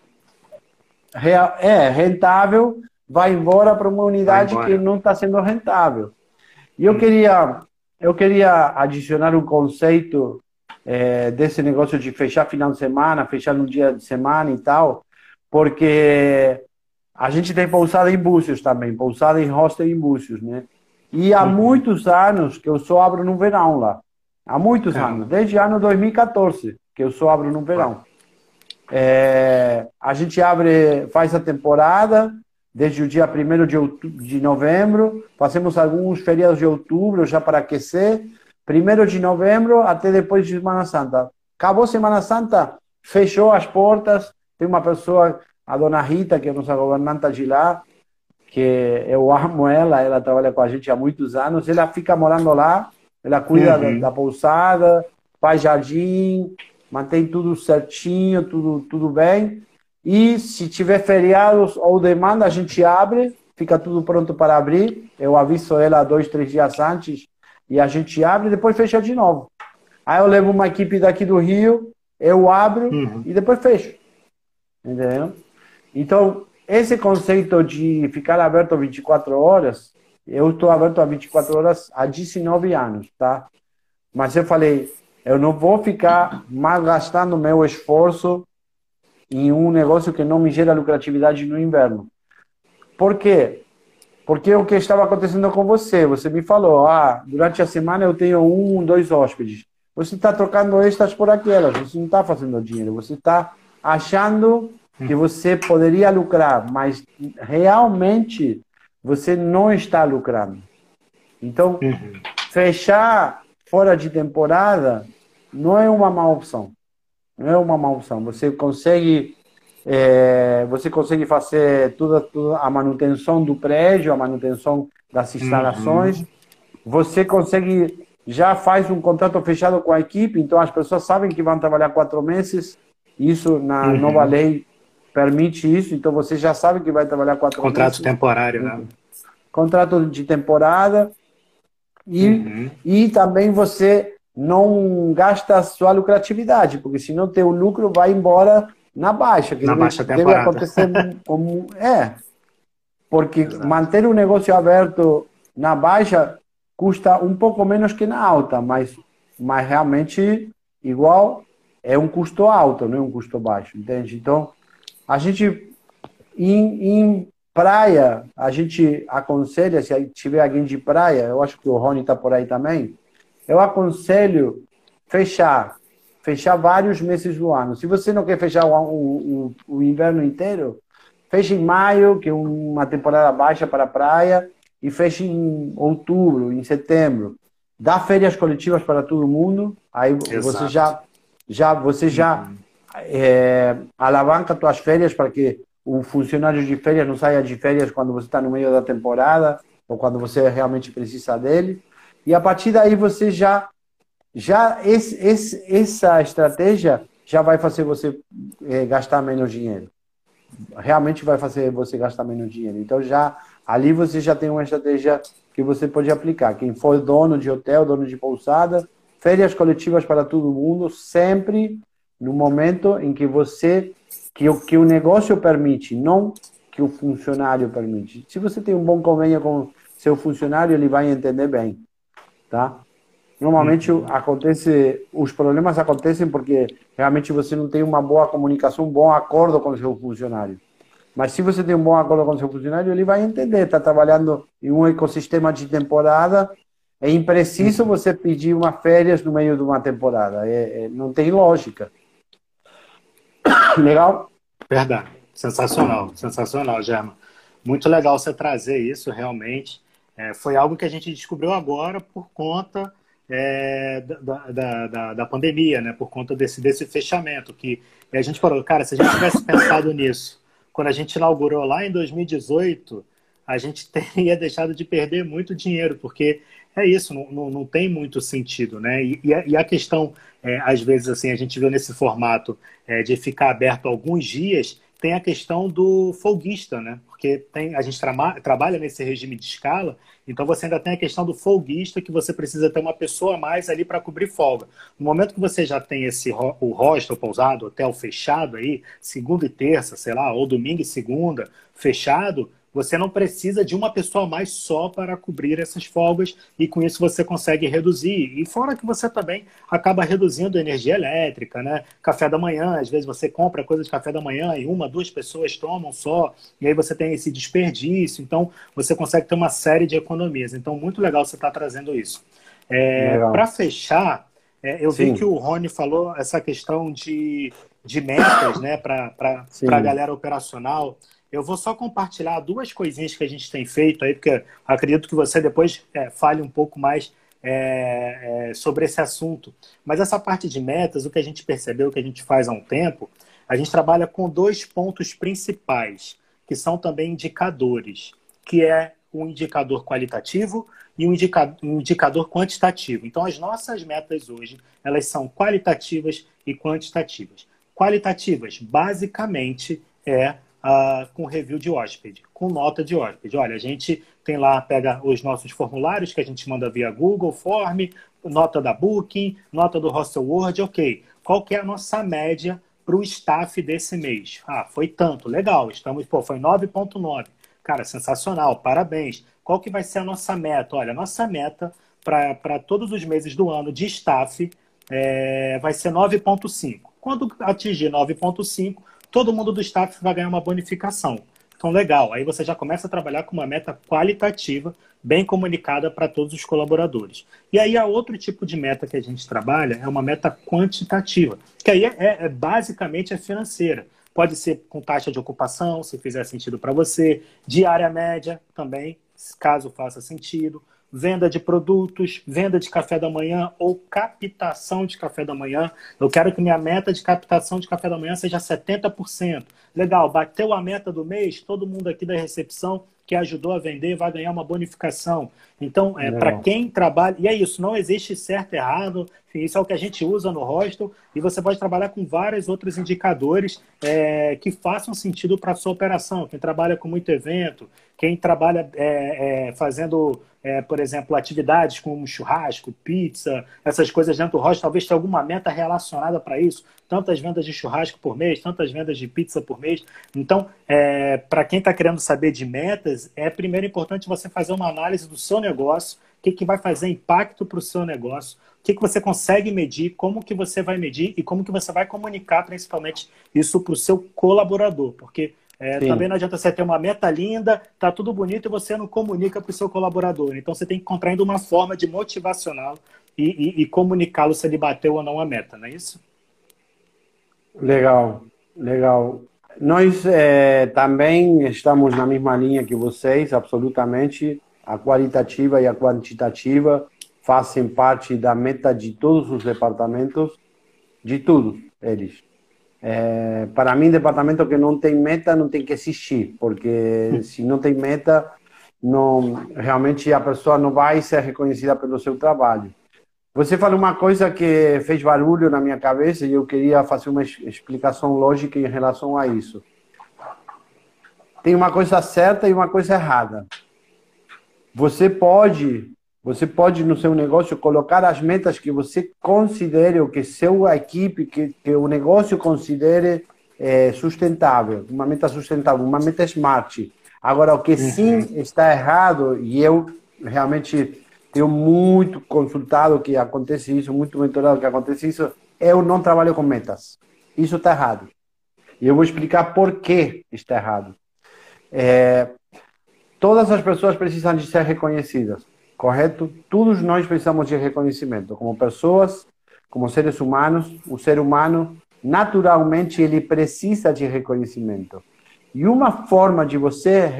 real, é rentável vai embora para uma unidade que não está sendo rentável. E eu hum. queria eu queria adicionar um conceito é, desse negócio de fechar final de semana, fechar no dia de semana e tal, porque a gente tem pousada em Búzios também, pousada em hostel em Búzios, né? E há uhum. muitos anos que eu só abro no verão lá. Há muitos é. anos, desde o ano 2014 que eu só abro no verão. É, a gente abre, faz a temporada, desde o dia 1 de, de novembro, fazemos alguns feriados de outubro já para aquecer, 1 de novembro até depois de Semana Santa. Acabou Semana Santa, fechou as portas, tem uma pessoa, a dona Rita, que é nossa governanta de lá, que eu amo ela, ela trabalha com a gente há muitos anos, ela fica morando lá, ela cuida uhum. da, da pousada, faz jardim, mantém tudo certinho, tudo, tudo bem. E se tiver feriados ou demanda, a gente abre, fica tudo pronto para abrir. Eu aviso ela dois, três dias antes e a gente abre e depois fecha de novo. Aí eu levo uma equipe daqui do Rio, eu abro uhum. e depois fecho. Entendeu? Então, esse conceito de ficar aberto 24 horas, eu estou aberto a 24 horas há 19 anos, tá? Mas eu falei, eu não vou ficar malgastando meu esforço em um negócio que não me gera lucratividade no inverno. Por quê? Porque o que estava acontecendo com você, você me falou, ah, durante a semana eu tenho um, dois hóspedes. Você está trocando estas por aquelas, você não está fazendo dinheiro, você está achando que você poderia lucrar, mas realmente você não está lucrando. Então, uhum. fechar fora de temporada não é uma má opção não é uma má opção. Você consegue é, você consegue fazer toda, toda, a manutenção do prédio, a manutenção das instalações. Uhum. Você consegue já faz um contrato fechado com a equipe, então as pessoas sabem que vão trabalhar quatro meses. Isso na uhum. nova lei permite isso, então você já sabe que vai trabalhar quatro Contrato meses. Contrato temporário, né? Contrato de temporada. E, uhum. e também você não gasta a sua lucratividade, porque senão teu lucro vai embora na baixa. Que na deve, baixa temporada. Deve acontecer como... É, porque Exato. manter o negócio aberto na baixa custa um pouco menos que na alta, mas, mas realmente igual é um custo alto, não é um custo baixo, entende? Então, a gente em, em praia, a gente aconselha, se tiver alguém de praia, eu acho que o Rony está por aí também, eu aconselho fechar, fechar vários meses do ano. Se você não quer fechar o, o, o inverno inteiro, feche em maio, que é uma temporada baixa para a praia, e feche em outubro, em setembro. Dá férias coletivas para todo mundo, aí Exato. você já, já, você já uhum. É, alavanca suas férias para que o funcionário de férias não saia de férias quando você está no meio da temporada ou quando você realmente precisa dele. E a partir daí você já, já esse, esse, essa estratégia já vai fazer você é, gastar menos dinheiro. Realmente vai fazer você gastar menos dinheiro. Então já ali você já tem uma estratégia que você pode aplicar. Quem for dono de hotel, dono de pousada, férias coletivas para todo mundo, sempre no momento em que você que o que o negócio permite, não que o funcionário permite. Se você tem um bom convênio com seu funcionário, ele vai entender bem tá? Normalmente uhum. acontece, os problemas acontecem porque realmente você não tem uma boa comunicação, um bom acordo com o seu funcionário. Mas se você tem um bom acordo com o seu funcionário, ele vai entender. Está trabalhando em um ecossistema de temporada, é impreciso uhum. você pedir uma férias no meio de uma temporada. É, é, não tem lógica. Legal? Verdade. Sensacional, sensacional, Germa. Muito legal você trazer isso realmente. É, foi algo que a gente descobriu agora por conta é, da, da, da, da, pandemia, né? Por conta desse, desse fechamento. Que a gente falou, cara, se a gente tivesse pensado nisso quando a gente inaugurou lá em 2018, a gente teria deixado de perder muito dinheiro, porque é isso, não, não, não tem muito sentido, né? E, e, a, e a, questão, é, às vezes, assim, a gente viu nesse formato é, de ficar aberto alguns dias, tem a questão do folguista, né? Porque tem, a gente tra trabalha nesse regime de escala, então você ainda tem a questão do folguista, que você precisa ter uma pessoa a mais ali para cobrir folga. No momento que você já tem esse o hostel, pousado, hotel fechado aí, segunda e terça, sei lá, ou domingo e segunda, fechado, você não precisa de uma pessoa mais só para cobrir essas folgas e com isso você consegue reduzir. E fora que você também acaba reduzindo a energia elétrica, né? Café da manhã, às vezes você compra coisa de café da manhã e uma, duas pessoas tomam só, e aí você tem esse desperdício. Então você consegue ter uma série de economias. Então, muito legal você estar tá trazendo isso. É, para fechar, é, eu Sim. vi que o Rony falou essa questão de, de metas né, para a galera operacional. Eu vou só compartilhar duas coisinhas que a gente tem feito aí, porque acredito que você depois é, fale um pouco mais é, é, sobre esse assunto. Mas essa parte de metas, o que a gente percebeu, o que a gente faz há um tempo, a gente trabalha com dois pontos principais, que são também indicadores, que é um indicador qualitativo e um indicador, um indicador quantitativo. Então, as nossas metas hoje, elas são qualitativas e quantitativas. Qualitativas, basicamente, é uh, com review de hóspede, com nota de hóspede. Olha, a gente tem lá, pega os nossos formulários que a gente manda via Google Form, nota da Booking, nota do Hostel World, ok. Qual que é a nossa média para o staff desse mês? Ah, foi tanto, legal, estamos, pô, foi 9.9. Cara, sensacional, parabéns. Qual que vai ser a nossa meta? Olha, a nossa meta para todos os meses do ano de staff é, vai ser 9.5. Quando atingir 9.5, todo mundo do staff vai ganhar uma bonificação. Então, legal. Aí você já começa a trabalhar com uma meta qualitativa, bem comunicada para todos os colaboradores. E aí, a outro tipo de meta que a gente trabalha é uma meta quantitativa, que aí é, é, é basicamente é financeira. Pode ser com taxa de ocupação, se fizer sentido para você, diária média também, caso faça sentido venda de produtos, venda de café da manhã ou captação de café da manhã. Eu quero que minha meta de captação de café da manhã seja 70%. Legal, bateu a meta do mês, todo mundo aqui da recepção que ajudou a vender vai ganhar uma bonificação. Então, é, para quem trabalha, e é isso, não existe certo e errado, enfim, isso é o que a gente usa no hostel, e você pode trabalhar com vários outros indicadores é, que façam sentido para a sua operação. Quem trabalha com muito evento, quem trabalha é, é fazendo por exemplo, atividades como churrasco, pizza, essas coisas dentro do hostel, talvez tenha alguma meta relacionada para isso. Tantas vendas de churrasco por mês, tantas vendas de pizza por mês. Então, para quem está querendo saber de metas, é primeiro importante você fazer uma análise do seu negócio, o que, que vai fazer impacto para o seu negócio, que, que você consegue medir, como que você vai medir e como que você vai comunicar principalmente isso para o seu colaborador. Porque é, também não adianta você ter uma meta linda, tá tudo bonito e você não comunica para o seu colaborador. Então você tem que encontrar ainda uma forma de motivacioná-lo e, e, e comunicá-lo se ele bateu ou não a meta, não é isso? Legal, legal. Nós é, também estamos na mesma linha que vocês, absolutamente. A qualitativa e a quantitativa fazem parte da meta de todos os departamentos, de todos eles. É, para mim, departamento que não tem meta não tem que existir, porque se não tem meta, não, realmente a pessoa não vai ser reconhecida pelo seu trabalho. Você falou uma coisa que fez barulho na minha cabeça e eu queria fazer uma explicação lógica em relação a isso. Tem uma coisa certa e uma coisa errada. Você pode você pode no seu negócio colocar as metas que você considere ou que sua equipe, que, que o negócio considere é, sustentável, uma meta sustentável, uma meta smart. Agora, o que uhum. sim está errado, e eu realmente tenho muito consultado que acontece isso, muito mentorado que acontece isso, eu não trabalho com metas. Isso está errado. E eu vou explicar por que está errado. É, todas as pessoas precisam de ser reconhecidas correto? Todos nós precisamos de reconhecimento, como pessoas, como seres humanos. O ser humano, naturalmente, ele precisa de reconhecimento. E uma forma de você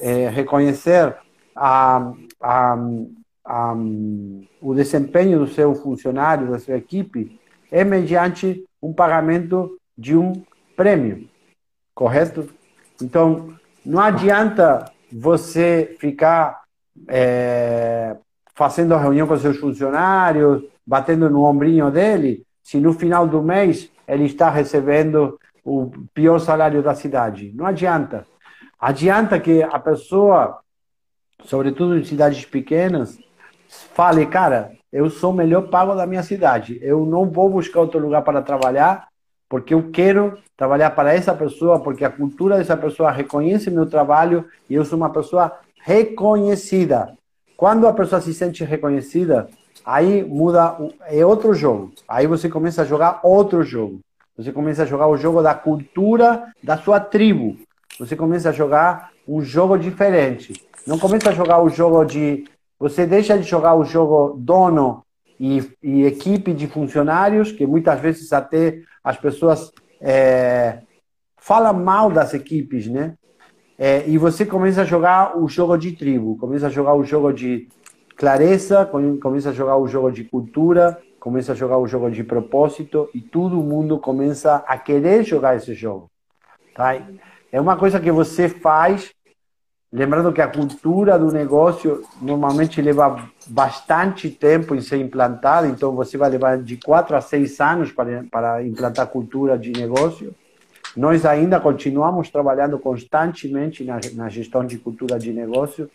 é, reconhecer a, a, um, o desempenho do seu funcionário, da sua equipe, é mediante um pagamento de um prêmio, correto? Então, não adianta você ficar é, fazendo reunião com seus funcionários, batendo no ombrinho dele, se no final do mês ele está recebendo o pior salário da cidade. Não adianta. Adianta que a pessoa, sobretudo em cidades pequenas, fale, cara, eu sou o melhor pago da minha cidade. Eu não vou buscar outro lugar para trabalhar, porque eu quero trabalhar para essa pessoa, porque a cultura dessa pessoa reconhece meu trabalho e eu sou uma pessoa reconhecida. Quando a pessoa se sente reconhecida, aí muda, é outro jogo. Aí você começa a jogar outro jogo. Você começa a jogar o jogo da cultura da sua tribo. Você começa a jogar um jogo diferente. Não começa a jogar o jogo de. Você deixa de jogar o jogo dono e, e equipe de funcionários, que muitas vezes até as pessoas é, falam mal das equipes, né? É, e você começa a jogar o jogo de tribo, começa a jogar o jogo de clareza, começa a jogar o jogo de cultura, começa a jogar o jogo de propósito e todo mundo começa a querer jogar esse jogo. Tá? É uma coisa que você faz, lembrando que a cultura do negócio normalmente leva bastante tempo em ser implantada, então você vai levar de quatro a seis anos para, para implantar cultura de negócio. Nós ainda continuamos trabalhando constantemente na, na gestão de cultura de negócio,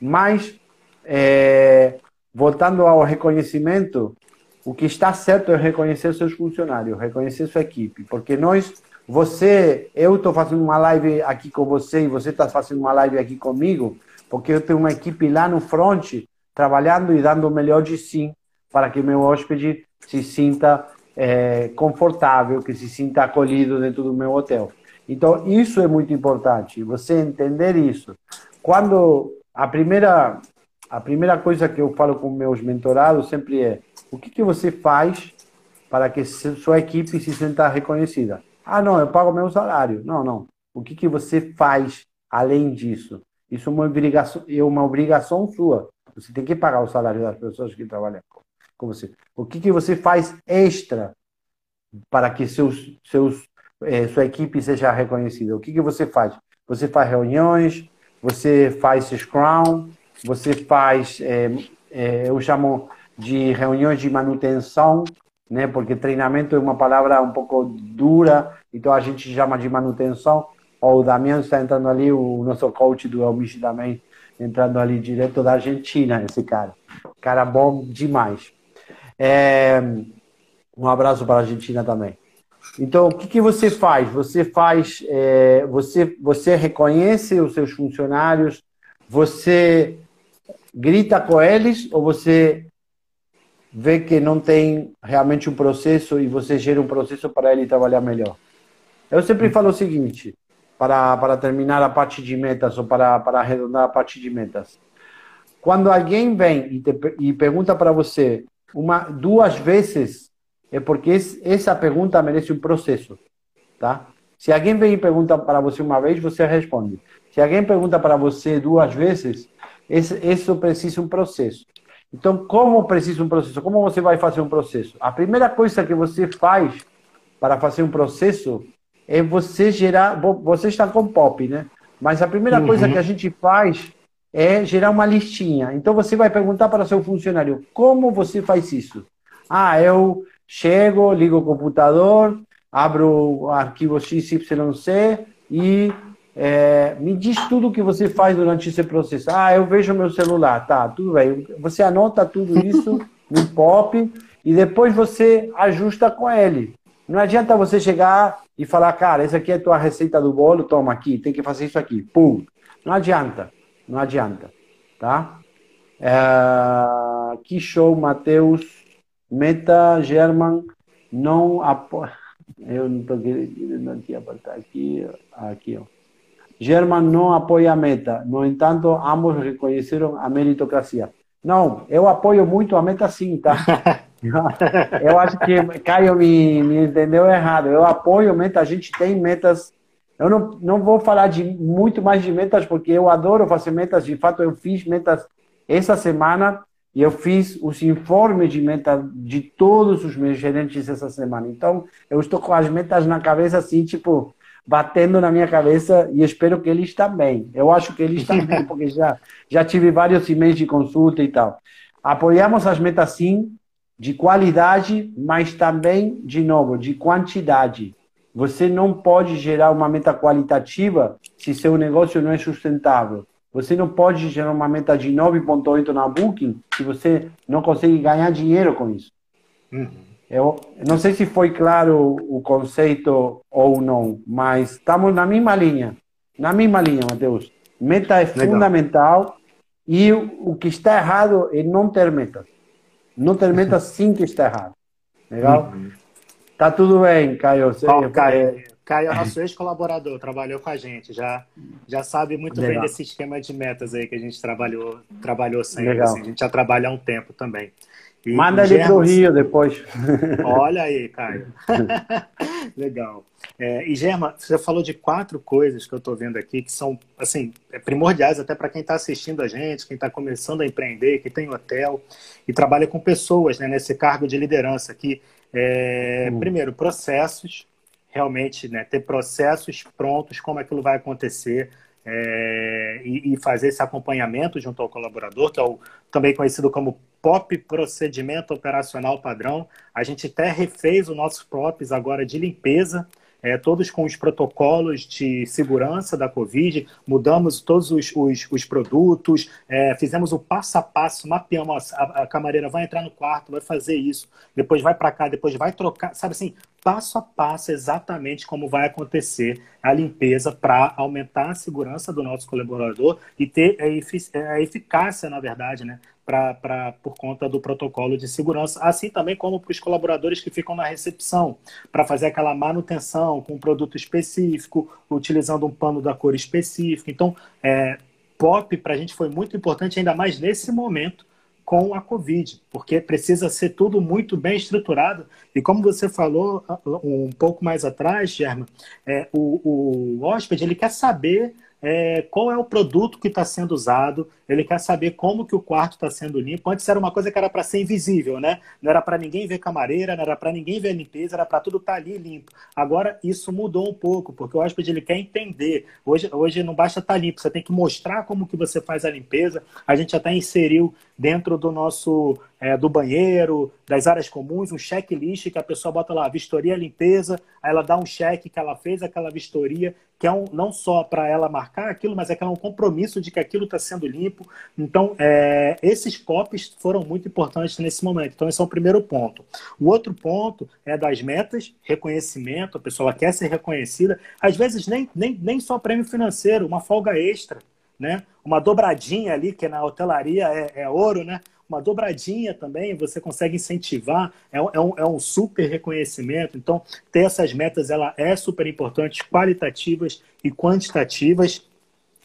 mas é, voltando ao reconhecimento, o que está certo é reconhecer seus funcionários, reconhecer sua equipe, porque nós, você, eu estou fazendo uma live aqui com você e você está fazendo uma live aqui comigo, porque eu tenho uma equipe lá no front trabalhando e dando o melhor de si para que meu hóspede se sinta é, confortável, que se sinta acolhido dentro do meu hotel. Então, isso é muito importante, você entender isso. Quando a primeira, a primeira coisa que eu falo com meus mentorados sempre é o que, que você faz para que sua equipe se sinta reconhecida? Ah, não, eu pago meu salário. Não, não. O que, que você faz além disso? Isso é uma obrigação, é uma obrigação sua. Você tem que pagar o salário das pessoas que trabalham com você. O que, que você faz extra para que seus, seus, eh, sua equipe seja reconhecida? O que, que você faz? Você faz reuniões, você faz Scrum, você faz, eh, eh, eu chamo de reuniões de manutenção, né? Porque treinamento é uma palavra um pouco dura, então a gente chama de manutenção. O Damião está entrando ali, o nosso coach do Elmish também, entrando ali direto da Argentina, esse cara. Cara bom demais. É... Um abraço para a Argentina também. Então, o que, que você faz? Você faz, é... você, você reconhece os seus funcionários, você grita com eles ou você vê que não tem realmente um processo e você gera um processo para ele trabalhar melhor. Eu sempre falo o seguinte, para, para terminar a parte de metas ou para, para arredondar a parte de metas. Quando alguém vem e, te, e pergunta para você uma, duas vezes, é porque essa pergunta merece um processo, tá? Se alguém vem e pergunta para você uma vez, você responde. Se alguém pergunta para você duas vezes, isso precisa um processo. Então, como precisa um processo? Como você vai fazer um processo? A primeira coisa que você faz para fazer um processo é você gerar. Você está com pop, né? Mas a primeira uhum. coisa que a gente faz é gerar uma listinha. Então, você vai perguntar para seu funcionário: como você faz isso? Ah, eu chego, ligo o computador, abro o arquivo XYZ e é, me diz tudo o que você faz durante esse processo. Ah, eu vejo meu celular. Tá, tudo bem. Você anota tudo isso no pop e depois você ajusta com ele. Não adianta você chegar e falar, cara, essa aqui é a tua receita do bolo, toma aqui, tem que fazer isso aqui. Pum. Não adianta. Não adianta. Tá? É... Que show, Matheus. Meta, German, não apoia. Eu não estou querendo aqui apertar aqui. Aqui, ó. German não apoia a meta. No entanto, ambos reconheceram a meritocracia. Não, eu apoio muito a meta sim, tá? eu acho que Caio me, me entendeu errado. Eu apoio meta, a gente tem metas. Eu não, não vou falar de muito mais de metas, porque eu adoro fazer metas. De fato, eu fiz metas essa semana. e eu fiz os informes de meta de todos os meus gerentes essa semana. Então, eu estou com as metas na cabeça, assim, tipo, batendo na minha cabeça e espero que eles também. Eu acho que eles também, porque já, já tive vários e-mails de consulta e tal. Apoiamos as metas, sim, de qualidade, mas também, de novo, de quantidade. Você não pode gerar uma meta qualitativa se seu negócio não é sustentável. Você não pode gerar uma meta de 9,8 na Booking se você não consegue ganhar dinheiro com isso. Uhum. Eu não sei se foi claro o conceito ou não, mas estamos na mesma linha. Na mesma linha, Matheus. Meta é Legal. fundamental e o que está errado é não ter meta. Não ter meta sim que está errado. Legal? Uhum. Tá tudo bem, Caio. Você, oh, Caio, Caio é nosso ex-colaborador, trabalhou com a gente, já, já sabe muito Legal. bem desse esquema de metas aí que a gente trabalhou, trabalhou sempre. Assim, a gente já trabalha há um tempo também. E, Manda ele para o Rio depois. Olha aí, Caio. Legal. É, e Germa, você falou de quatro coisas que eu estou vendo aqui que são assim primordiais até para quem está assistindo a gente, quem está começando a empreender, que tem hotel e trabalha com pessoas né, nesse cargo de liderança aqui. É, hum. Primeiro, processos, realmente né, ter processos prontos, como aquilo vai acontecer é, e, e, fazer esse acompanhamento junto ao colaborador, que é o, também conhecido como POP Procedimento Operacional Padrão. A gente até refez os nossos POPs agora de limpeza, é, todos com os protocolos de segurança da Covid, mudamos todos os, os, os produtos, é, fizemos o passo a passo, mapeamos, a, a, camareira vai entrar no quarto, vai fazer isso, depois vai para cá, depois vai trocar, sabe assim, passo a passo exatamente como vai acontecer a limpeza para aumentar a segurança do nosso colaborador e ter a eficácia, na verdade, né, pra, pra, por conta do protocolo de segurança, assim também como para os colaboradores que ficam na recepção, para fazer aquela manutenção com um produto específico, utilizando um pano da cor específica. Então, é, POP para a gente foi muito importante, ainda mais nesse momento, com a Covid, porque precisa ser tudo muito bem estruturado. E como você falou um pouco mais atrás, Germa, é, o, o hóspede ele quer saber é, qual é o produto que está sendo usado, ele quer saber como que o quarto está sendo limpo. Antes era uma coisa que era para ser invisível, né? Não era para ninguém ver camareira, não era para ninguém ver limpeza, era para tudo estar tá ali limpo. Agora isso mudou um pouco, porque o hóspede ele quer entender. Hoje, hoje não basta estar tá limpo, você tem que mostrar como que você faz a limpeza. A gente até inseriu dentro do nosso é, do banheiro, das áreas comuns, um checklist que a pessoa bota lá, vistoria, limpeza, aí ela dá um cheque que ela fez aquela vistoria, que é um, não só para ela marcar aquilo, mas é que é um compromisso de que aquilo está sendo limpo. Então, é, esses POPs foram muito importantes nesse momento. Então, esse é o primeiro ponto. O outro ponto é das metas, reconhecimento, a pessoa quer ser reconhecida, às vezes nem, nem, nem só prêmio financeiro, uma folga extra. Né? Uma dobradinha ali, que na hotelaria é, é ouro, né? uma dobradinha também, você consegue incentivar, é é um, é um super reconhecimento. Então, ter essas metas ela é super importante, qualitativas e quantitativas.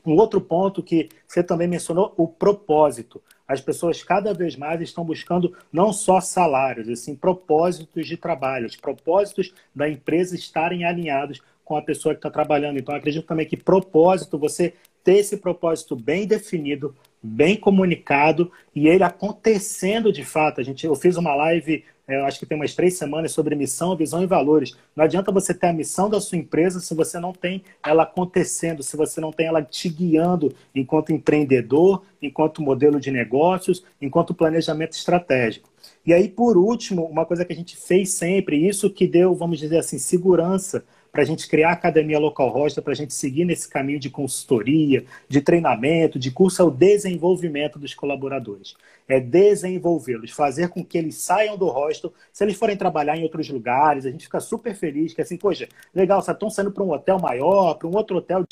Um outro ponto que você também mencionou, o propósito. As pessoas cada vez mais estão buscando não só salários, assim, propósitos de trabalho, os propósitos da empresa estarem alinhados com a pessoa que está trabalhando. Então, acredito também que propósito, você ter esse propósito bem definido, bem comunicado e ele acontecendo de fato. A gente, eu fiz uma live, eu acho que tem umas três semanas, sobre missão, visão e valores. Não adianta você ter a missão da sua empresa se você não tem ela acontecendo, se você não tem ela te guiando enquanto empreendedor, enquanto modelo de negócios, enquanto planejamento estratégico. E aí, por último, uma coisa que a gente fez sempre, isso que deu, vamos dizer assim, segurança para a gente criar a Academia Local Rocha, para a gente seguir nesse caminho de consultoria, de treinamento, de curso, é o desenvolvimento dos colaboradores. É desenvolvê-los, fazer com que eles saiam do hostel. Se eles forem trabalhar em outros lugares, a gente fica super feliz, que assim, poxa, legal, vocês estão saindo para um hotel maior, para um outro hotel de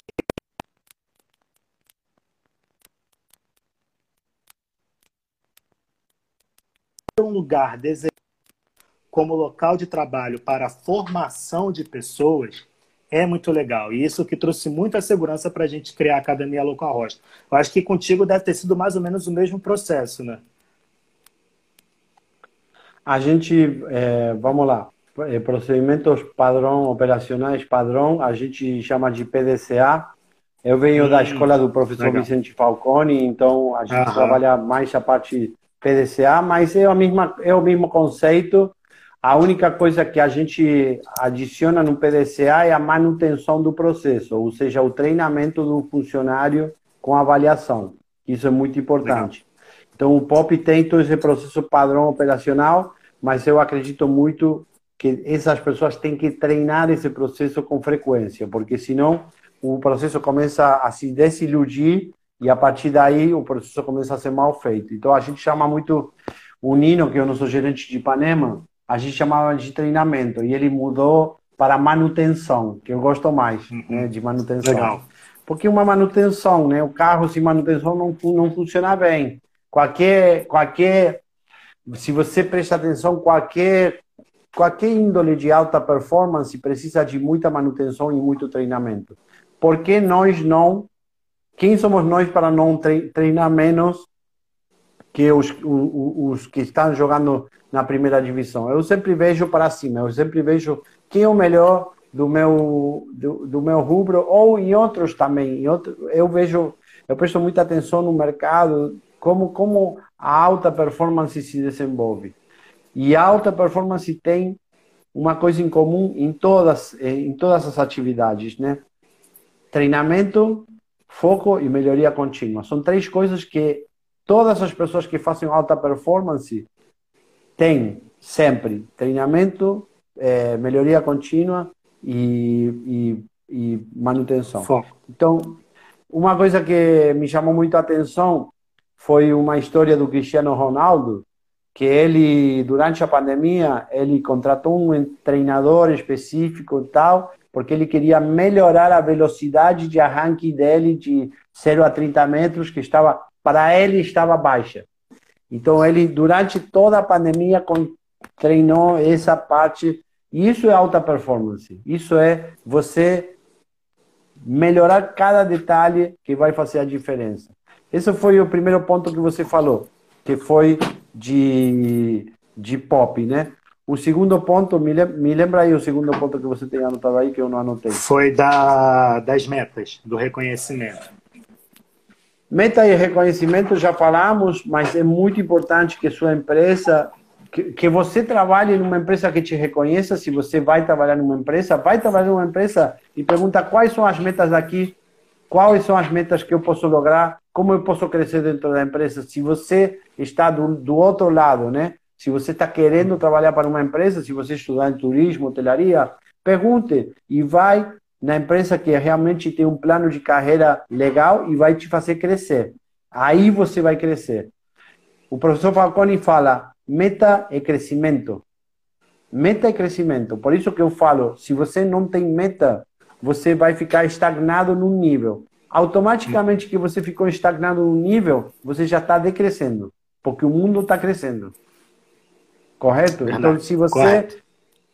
um lugar desejado como local de trabalho para a formação de pessoas é muito legal. E isso que trouxe muita segurança para a gente criar a Academia Local Rocha. Eu acho que contigo deve ter sido mais ou menos o mesmo processo, né? A gente, é, vamos lá, é, procedimentos padrão, operacionais padrão, a gente chama de PDCA. Eu venho hum, da escola do professor legal. Vicente Falcone, então a gente Aham. trabalha mais a parte PDCA, mas é, a mesma, é o mesmo conceito. A única coisa que a gente adiciona no PDCA é a manutenção do processo, ou seja, o treinamento do funcionário com avaliação. Isso é muito importante. Legal. Então, o POP tem todo esse processo padrão operacional, mas eu acredito muito que essas pessoas têm que treinar esse processo com frequência, porque senão o processo começa a se desiludir e a partir daí o processo começa a ser mal feito. Então a gente chama muito o Nino, que é o nosso gerente de Ipanema, a gente chamava de treinamento e ele mudou para manutenção, que eu gosto mais uhum. né, de manutenção. Legal. Porque uma manutenção, né, o carro sem manutenção não, não funciona bem. Qualquer, qualquer, se você presta atenção, qualquer, qualquer índole de alta performance precisa de muita manutenção e muito treinamento. Por que nós não quem somos nós para não treinar menos que os, os, os, que estão jogando na primeira divisão? Eu sempre vejo para cima, eu sempre vejo quem é o melhor do meu do, do meu rubro ou em outros também. Em outro, eu vejo, eu presto muita atenção no mercado, como como a alta performance se desenvolve. E a alta performance tem uma coisa em comum em todas em todas as atividades, né? Treinamento, foco e melhoria contínua. São três coisas que todas as pessoas que fazem alta performance têm sempre: treinamento, é, melhoria contínua e, e, e manutenção. Foco. Então, uma coisa que me chamou muito a atenção foi uma história do Cristiano Ronaldo, que ele, durante a pandemia, ele contratou um treinador específico e tal, porque ele queria melhorar a velocidade de arranque dele de 0 a 30 metros, que estava para ele estava baixa. Então ele durante toda a pandemia treinou essa parte. Isso é alta performance. Isso é você melhorar cada detalhe que vai fazer a diferença. Esse foi o primeiro ponto que você falou, que foi de, de pop, né? O segundo ponto, me, me lembra aí o segundo ponto que você tem anotado aí que eu não anotei. Foi da, das metas, do reconhecimento. Meta e reconhecimento já falamos, mas é muito importante que sua empresa, que, que você trabalhe numa empresa que te reconheça. Se você vai trabalhar numa empresa, vai trabalhar numa empresa e pergunta quais são as metas daqui, quais são as metas que eu posso lograr, como eu posso crescer dentro da empresa. Se você está do, do outro lado, né? Se você está querendo trabalhar para uma empresa, se você estudar em turismo, hotelaria, pergunte e vai na empresa que realmente tem um plano de carreira legal e vai te fazer crescer. Aí você vai crescer. O professor Falcone fala: meta é crescimento. Meta é crescimento. Por isso que eu falo: se você não tem meta, você vai ficar estagnado num nível. Automaticamente que você ficou estagnado num nível, você já está decrescendo, porque o mundo está crescendo. Correto? Então, se você Correto.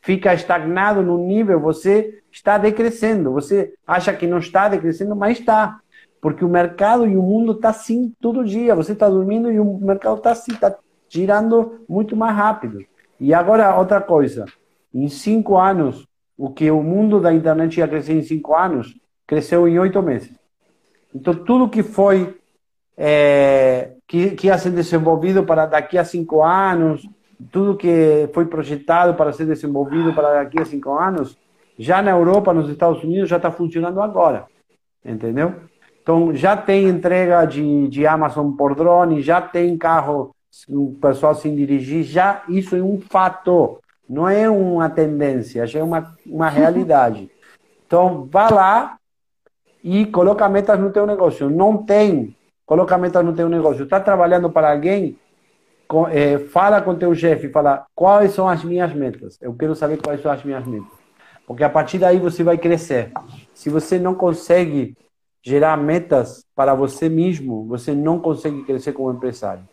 fica estagnado no nível, você está decrescendo. Você acha que não está decrescendo, mas está. Porque o mercado e o mundo está assim todo dia. Você está dormindo e o mercado está assim, está girando muito mais rápido. E agora, outra coisa. Em cinco anos, o que o mundo da internet ia crescer em cinco anos, cresceu em oito meses. Então, tudo que foi é, que, que ia ser desenvolvido para daqui a cinco anos, tudo que foi projetado para ser desenvolvido para daqui a cinco anos, já na Europa, nos Estados Unidos, já está funcionando agora. Entendeu? Então, já tem entrega de, de Amazon por drone, já tem carro, o pessoal sem dirigir, já isso é um fato, não é uma tendência, já é uma, uma realidade. Então, vá lá e coloca metas no teu negócio. Não tem, coloca metas no teu negócio. Está trabalhando para alguém, é, fala com teu chefe, fala quais são as minhas metas. Eu quero saber quais são as minhas metas. Porque a partir daí você vai crescer. Se você não consegue gerar metas para você mesmo, você não consegue crescer como empresário.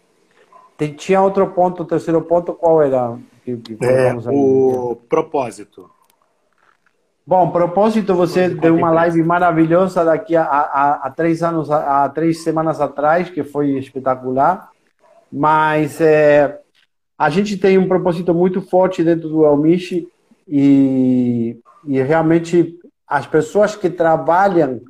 Tinha outro ponto, o terceiro ponto, qual era? Que, que é, o propósito. Bom, propósito, você deu uma live maravilhosa daqui a, a, a três anos, a, a, três semanas atrás, que foi espetacular. Mas é, a gente tem um propósito muito forte dentro do Elmiche e, e realmente as pessoas que trabalham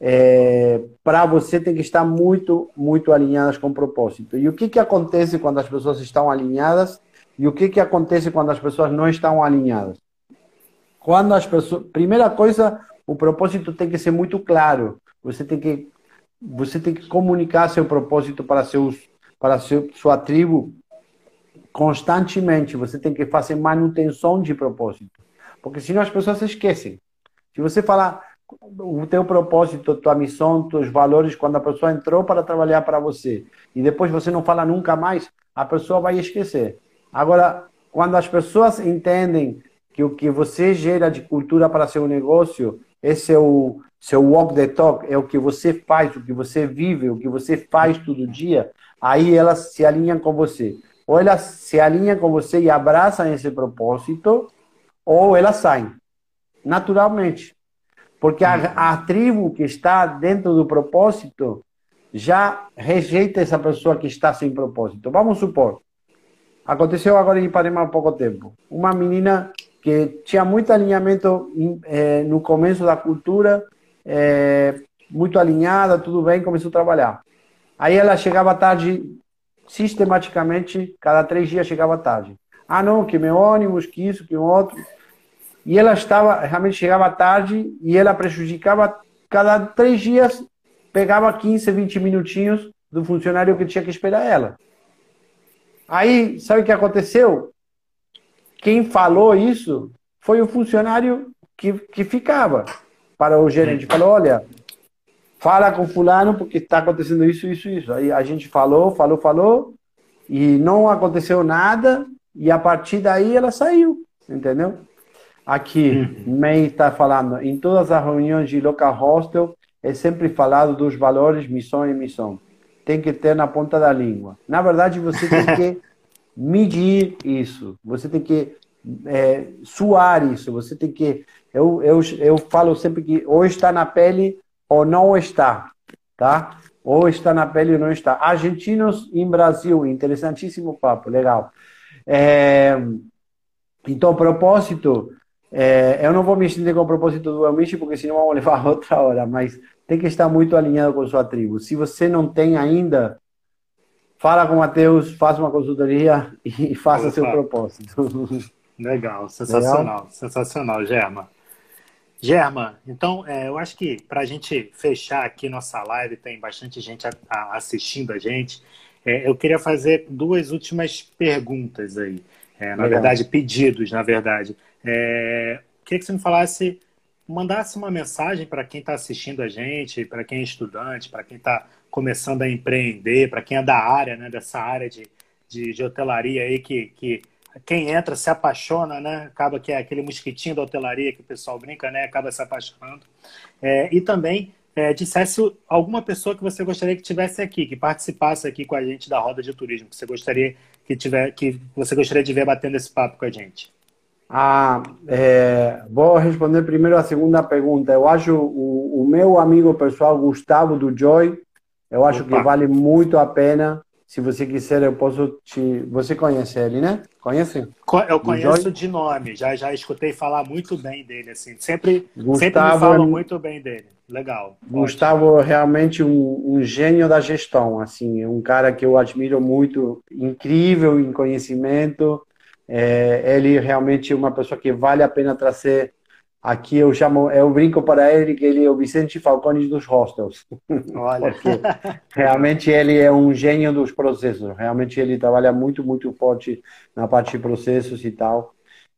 é, para você tem que estar muito, muito alinhadas com o propósito. E o que, que acontece quando as pessoas estão alinhadas e o que, que acontece quando as pessoas não estão alinhadas? Quando as pessoas, primeira coisa, o propósito tem que ser muito claro. Você tem que você tem que comunicar seu propósito para seus para seu, sua tribo constantemente. Você tem que fazer manutenção de propósito, porque senão as pessoas se esquecem. Se você falar o teu propósito, tua missão, teus valores, quando a pessoa entrou para trabalhar para você e depois você não fala nunca mais, a pessoa vai esquecer. Agora, quando as pessoas entendem que o que você gera de cultura para seu negócio é seu, seu walk the talk, é o que você faz, o que você vive, o que você faz todo dia, aí elas se alinham com você. Ou elas se alinham com você e abraçam esse propósito, ou elas saem, naturalmente. Porque a, a tribo que está dentro do propósito já rejeita essa pessoa que está sem propósito. Vamos supor, Aconteceu agora em Ipanema há pouco tempo. Uma menina que tinha muito alinhamento eh, no começo da cultura, eh, muito alinhada, tudo bem, começou a trabalhar. Aí ela chegava tarde, sistematicamente, cada três dias chegava tarde. Ah, não, que meu ônibus, que isso, que outro. E ela estava, realmente chegava tarde e ela prejudicava, cada três dias, pegava 15, 20 minutinhos do funcionário que tinha que esperar ela. Aí, sabe o que aconteceu? Quem falou isso foi o funcionário que, que ficava para o gerente. Falou: olha, fala com fulano porque está acontecendo isso, isso, isso. Aí a gente falou, falou, falou e não aconteceu nada e a partir daí ela saiu, entendeu? Aqui, uhum. May está falando, em todas as reuniões de local hostel é sempre falado dos valores, missão e missão tem que ter na ponta da língua. Na verdade, você tem que medir isso, você tem que é, suar isso, você tem que. Eu, eu, eu falo sempre que ou está na pele ou não está, tá? Ou está na pele ou não está. Argentinos em Brasil, interessantíssimo papo, legal. É, então, propósito, é, eu não vou me estender com o propósito do Amish, porque senão vamos levar outra hora, mas tem que estar muito alinhado com sua tribo. Se você não tem ainda, fala com o Matheus, faça uma consultoria e faça Opa. seu propósito. Legal, sensacional, Legal? sensacional, Germa. Germa, então é, eu acho que para a gente fechar aqui nossa live, tem bastante gente a, a, assistindo a gente. É, eu queria fazer duas últimas perguntas aí. É, na Legal. verdade, pedidos, na verdade. É, queria que você me falasse mandasse uma mensagem para quem está assistindo a gente, para quem é estudante, para quem está começando a empreender, para quem é da área, né, dessa área de, de, de, hotelaria aí, que, que quem entra se apaixona, né? Acaba que é aquele mosquitinho da hotelaria que o pessoal brinca, né? Acaba se apaixonando. É, e também é, dissesse alguma pessoa que você gostaria que tivesse aqui, que participasse aqui com a gente da roda de turismo, que você gostaria que tiver, que você gostaria de ver batendo esse papo com a gente. Ah, é, vou responder primeiro a segunda pergunta. Eu acho o, o meu amigo pessoal Gustavo do Joy, eu acho Opa. que vale muito a pena. Se você quiser, eu posso te. Você conhece ele, né? Conhece? Eu conheço de nome, já já escutei falar muito bem dele, assim. Sempre, Gustavo, sempre me falam muito bem dele. Legal. Gustavo é realmente um, um gênio da gestão, assim, um cara que eu admiro muito, incrível em conhecimento é, ele realmente é uma pessoa que vale a pena trazer aqui. Eu chamo, eu brinco para ele que ele é o Vicente Falcone dos hostels. Olha. Porque realmente ele é um gênio dos processos. Realmente ele trabalha muito, muito forte na parte de processos e tal.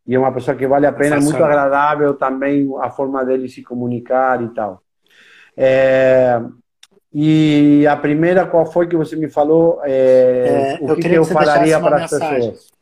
E é uma pessoa que vale a pena, é muito agradável também a forma dele se comunicar e tal. É, e a primeira, qual foi que você me falou? É, é, o que, que eu falaria para as pessoas?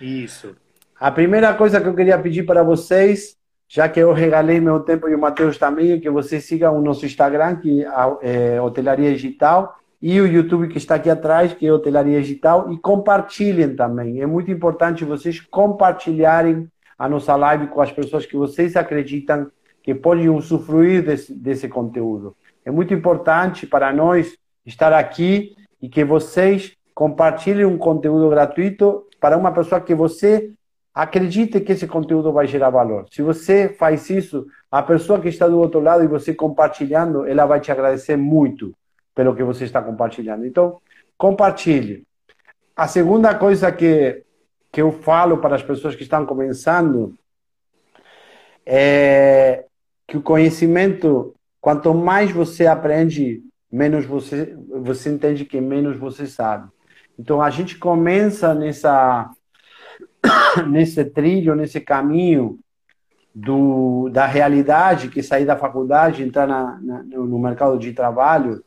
Isso. A primeira coisa que eu queria pedir para vocês, já que eu regalei meu tempo e o Matheus também, é que vocês sigam o nosso Instagram, que é Hotelaria Digital, e o YouTube que está aqui atrás, que é Hotelaria Digital, e compartilhem também. É muito importante vocês compartilharem a nossa live com as pessoas que vocês acreditam que podem usufruir desse, desse conteúdo. É muito importante para nós estar aqui e que vocês compartilhem um conteúdo gratuito para uma pessoa que você acredite que esse conteúdo vai gerar valor. Se você faz isso, a pessoa que está do outro lado e você compartilhando, ela vai te agradecer muito pelo que você está compartilhando. Então, compartilhe. A segunda coisa que, que eu falo para as pessoas que estão começando é que o conhecimento, quanto mais você aprende, menos você, você entende que menos você sabe. Então, a gente começa nessa nesse trilho, nesse caminho do, da realidade, que sair da faculdade, entrar na, na, no mercado de trabalho,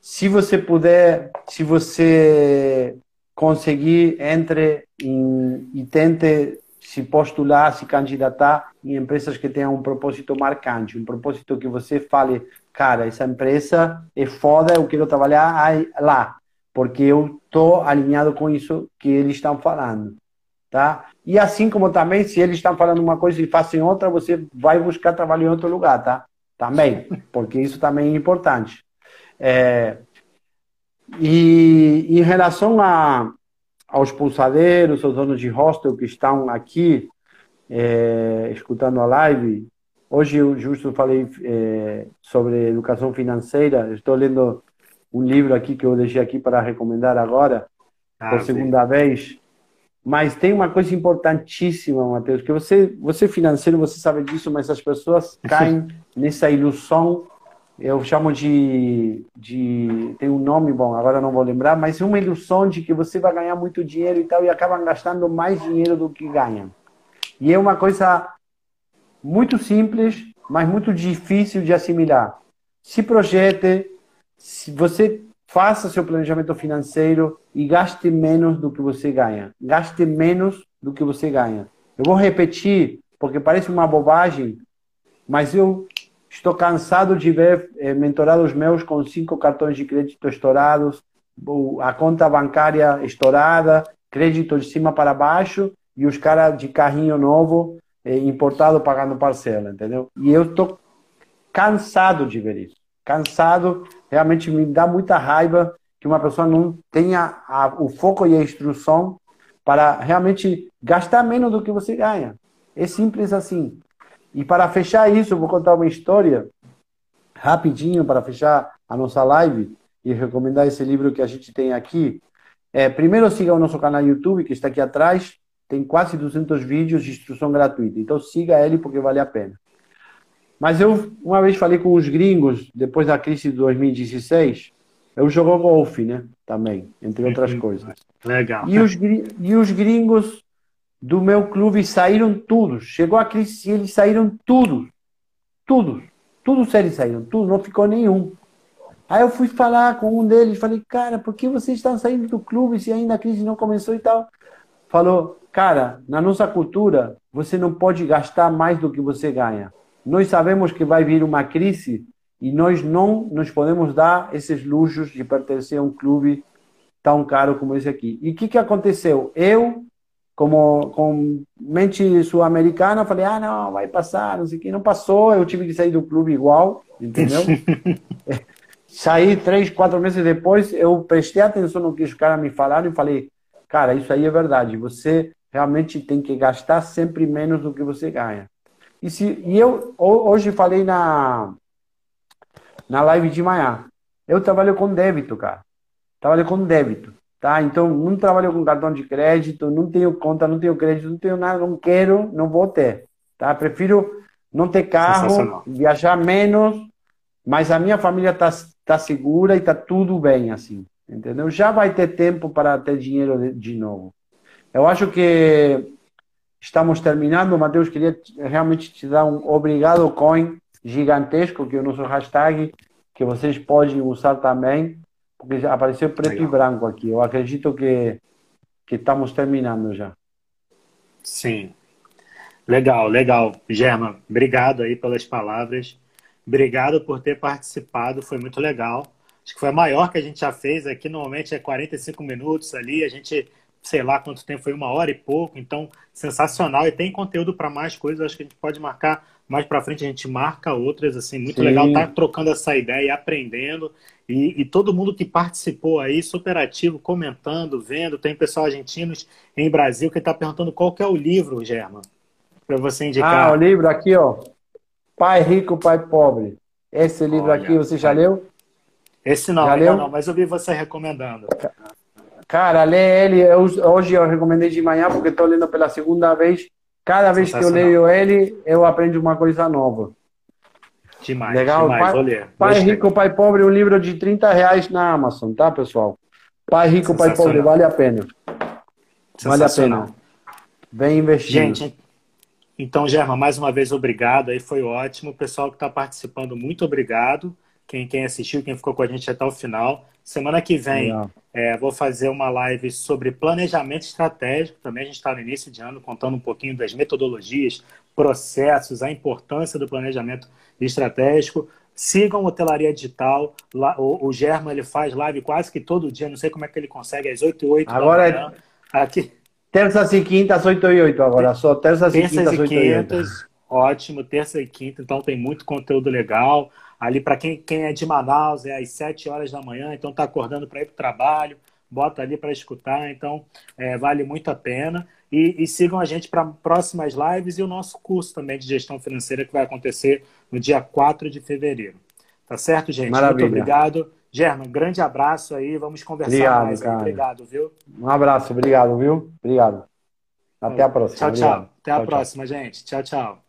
se você puder, se você conseguir, entre em, e tente se postular, se candidatar em empresas que tenham um propósito marcante, um propósito que você fale, cara, essa empresa é foda, eu quero trabalhar lá, porque eu estou alinhado com isso que eles estão falando tá? E assim como também, se eles estão falando uma coisa e fazem outra, você vai buscar trabalho em outro lugar, tá? Também, porque isso também é importante. É, e em relação a, aos pulsadeiros, aos donos de hostel que estão aqui é, escutando a live, hoje eu justo falei é, sobre educação financeira, estou lendo um livro aqui que eu deixei aqui para recomendar agora, ah, por segunda sim. vez, mas tem uma coisa importantíssima, Matheus, que você, você financeiro, você sabe disso, mas as pessoas caem nessa ilusão, eu chamo de, de, tem um nome bom, agora não vou lembrar, mas uma ilusão de que você vai ganhar muito dinheiro e tal, e acabam gastando mais dinheiro do que ganham. E é uma coisa muito simples, mas muito difícil de assimilar. Se projete, se você faça seu planejamento financeiro e gaste menos do que você ganha. Gaste menos do que você ganha. Eu vou repetir, porque parece uma bobagem, mas eu estou cansado de ver eh, mentorados meus com cinco cartões de crédito estourados, a conta bancária estourada, crédito de cima para baixo e os caras de carrinho novo eh, importado pagando parcela, entendeu? E eu estou cansado de ver isso cansado, realmente me dá muita raiva que uma pessoa não tenha a, o foco e a instrução para realmente gastar menos do que você ganha. É simples assim. E para fechar isso, vou contar uma história rapidinho para fechar a nossa live e recomendar esse livro que a gente tem aqui. É, primeiro siga o nosso canal YouTube, que está aqui atrás. Tem quase 200 vídeos de instrução gratuita. Então siga ele porque vale a pena. Mas eu uma vez falei com os gringos, depois da crise de 2016, eu jogo golfe, né? Também, entre outras uhum. coisas. Legal. E os, e os gringos do meu clube saíram todos. Chegou a crise e eles saíram todos. Todos. Todos eles saíram. Tudo, não ficou nenhum. Aí eu fui falar com um deles, falei, cara, por que vocês estão saindo do clube se ainda a crise não começou e tal? Falou, cara, na nossa cultura, você não pode gastar mais do que você ganha. Nós sabemos que vai vir uma crise e nós não nos podemos dar esses luxos de pertencer a um clube tão caro como esse aqui. E o que, que aconteceu? Eu, como com mente sul-americana, falei: ah, não, vai passar, não sei o que. Não passou, eu tive que sair do clube igual, entendeu? Saí três, quatro meses depois, eu prestei atenção no que os caras me falaram e falei: cara, isso aí é verdade. Você realmente tem que gastar sempre menos do que você ganha. E, se, e eu hoje falei na, na live de manhã. Eu trabalho com débito, cara. Trabalho com débito. Tá? Então, não trabalho com cartão de crédito, não tenho conta, não tenho crédito, não tenho nada, não quero, não vou ter. Tá? Prefiro não ter carro, viajar menos, mas a minha família está tá segura e está tudo bem, assim. Entendeu? Já vai ter tempo para ter dinheiro de, de novo. Eu acho que Estamos terminando. Matheus, queria realmente te dar um obrigado coin gigantesco, que é o nosso hashtag, que vocês podem usar também, porque apareceu preto Legal. e branco aqui. Eu acredito que, que estamos terminando já. Sim. Legal, legal. Germa, obrigado aí pelas palavras. Obrigado por ter participado, foi muito legal. Acho que foi a maior que a gente já fez aqui. Normalmente é 45 minutos ali. A gente sei lá quanto tempo, foi uma hora e pouco, então sensacional. E tem conteúdo para mais coisas, acho que a gente pode marcar mais para frente a gente marca outras, assim, muito Sim. legal estar tá trocando essa ideia e aprendendo. E, e, todo mundo que participou aí, super ativo, comentando, vendo. Tem pessoal argentinos em Brasil que está perguntando qual que é o livro, German, para você indicar. Ah, o livro aqui, ó. Pai Rico, Pai Pobre. Esse livro Olha, aqui, você já leu? Esse não, já leu? não, mas eu vi você recomendando. Cara, lê ele. Eu, hoje eu recomendei de manhã porque estou lendo pela segunda vez. Cada vez que eu leio ele, eu aprendo uma coisa nova. Demais, Legal? demais, pai, ler. Pai Rico, Pai Pobre, um livro de 30 reais na Amazon, tá, pessoal? Pai Rico, Pai Pobre, vale a pena. Vale a pena. Vem investir. Gente, então, Germa, mais uma vez, obrigado. Aí foi ótimo. O pessoal que está participando, muito obrigado. Quem, quem assistiu, quem ficou com a gente até o final. Semana que vem é, vou fazer uma live sobre planejamento estratégico. Também a gente está no início de ano contando um pouquinho das metodologias, processos, a importância do planejamento estratégico. Sigam Hotelaria Digital. O, o Germa ele faz live quase que todo dia. Não sei como é que ele consegue, às 8 e 8 Agora da manhã. É... Aqui. Terças e quintas, 8 e 8 agora. Só terças, terças e quintas, 8 e 8. Ótimo, terça e quinta. Então tem muito conteúdo legal. Ali, para quem, quem é de Manaus, é às 7 horas da manhã, então está acordando para ir para o trabalho, bota ali para escutar, então é, vale muito a pena. E, e sigam a gente para próximas lives e o nosso curso também de gestão financeira que vai acontecer no dia 4 de fevereiro. Tá certo, gente? Maravilha. Muito obrigado. German, grande abraço aí, vamos conversar obrigado, mais. Cara. Obrigado, viu? Um abraço, obrigado, viu? Obrigado. Até a próxima. Tchau, tchau. Obrigado. Até a tchau, próxima, tchau. gente. Tchau, tchau.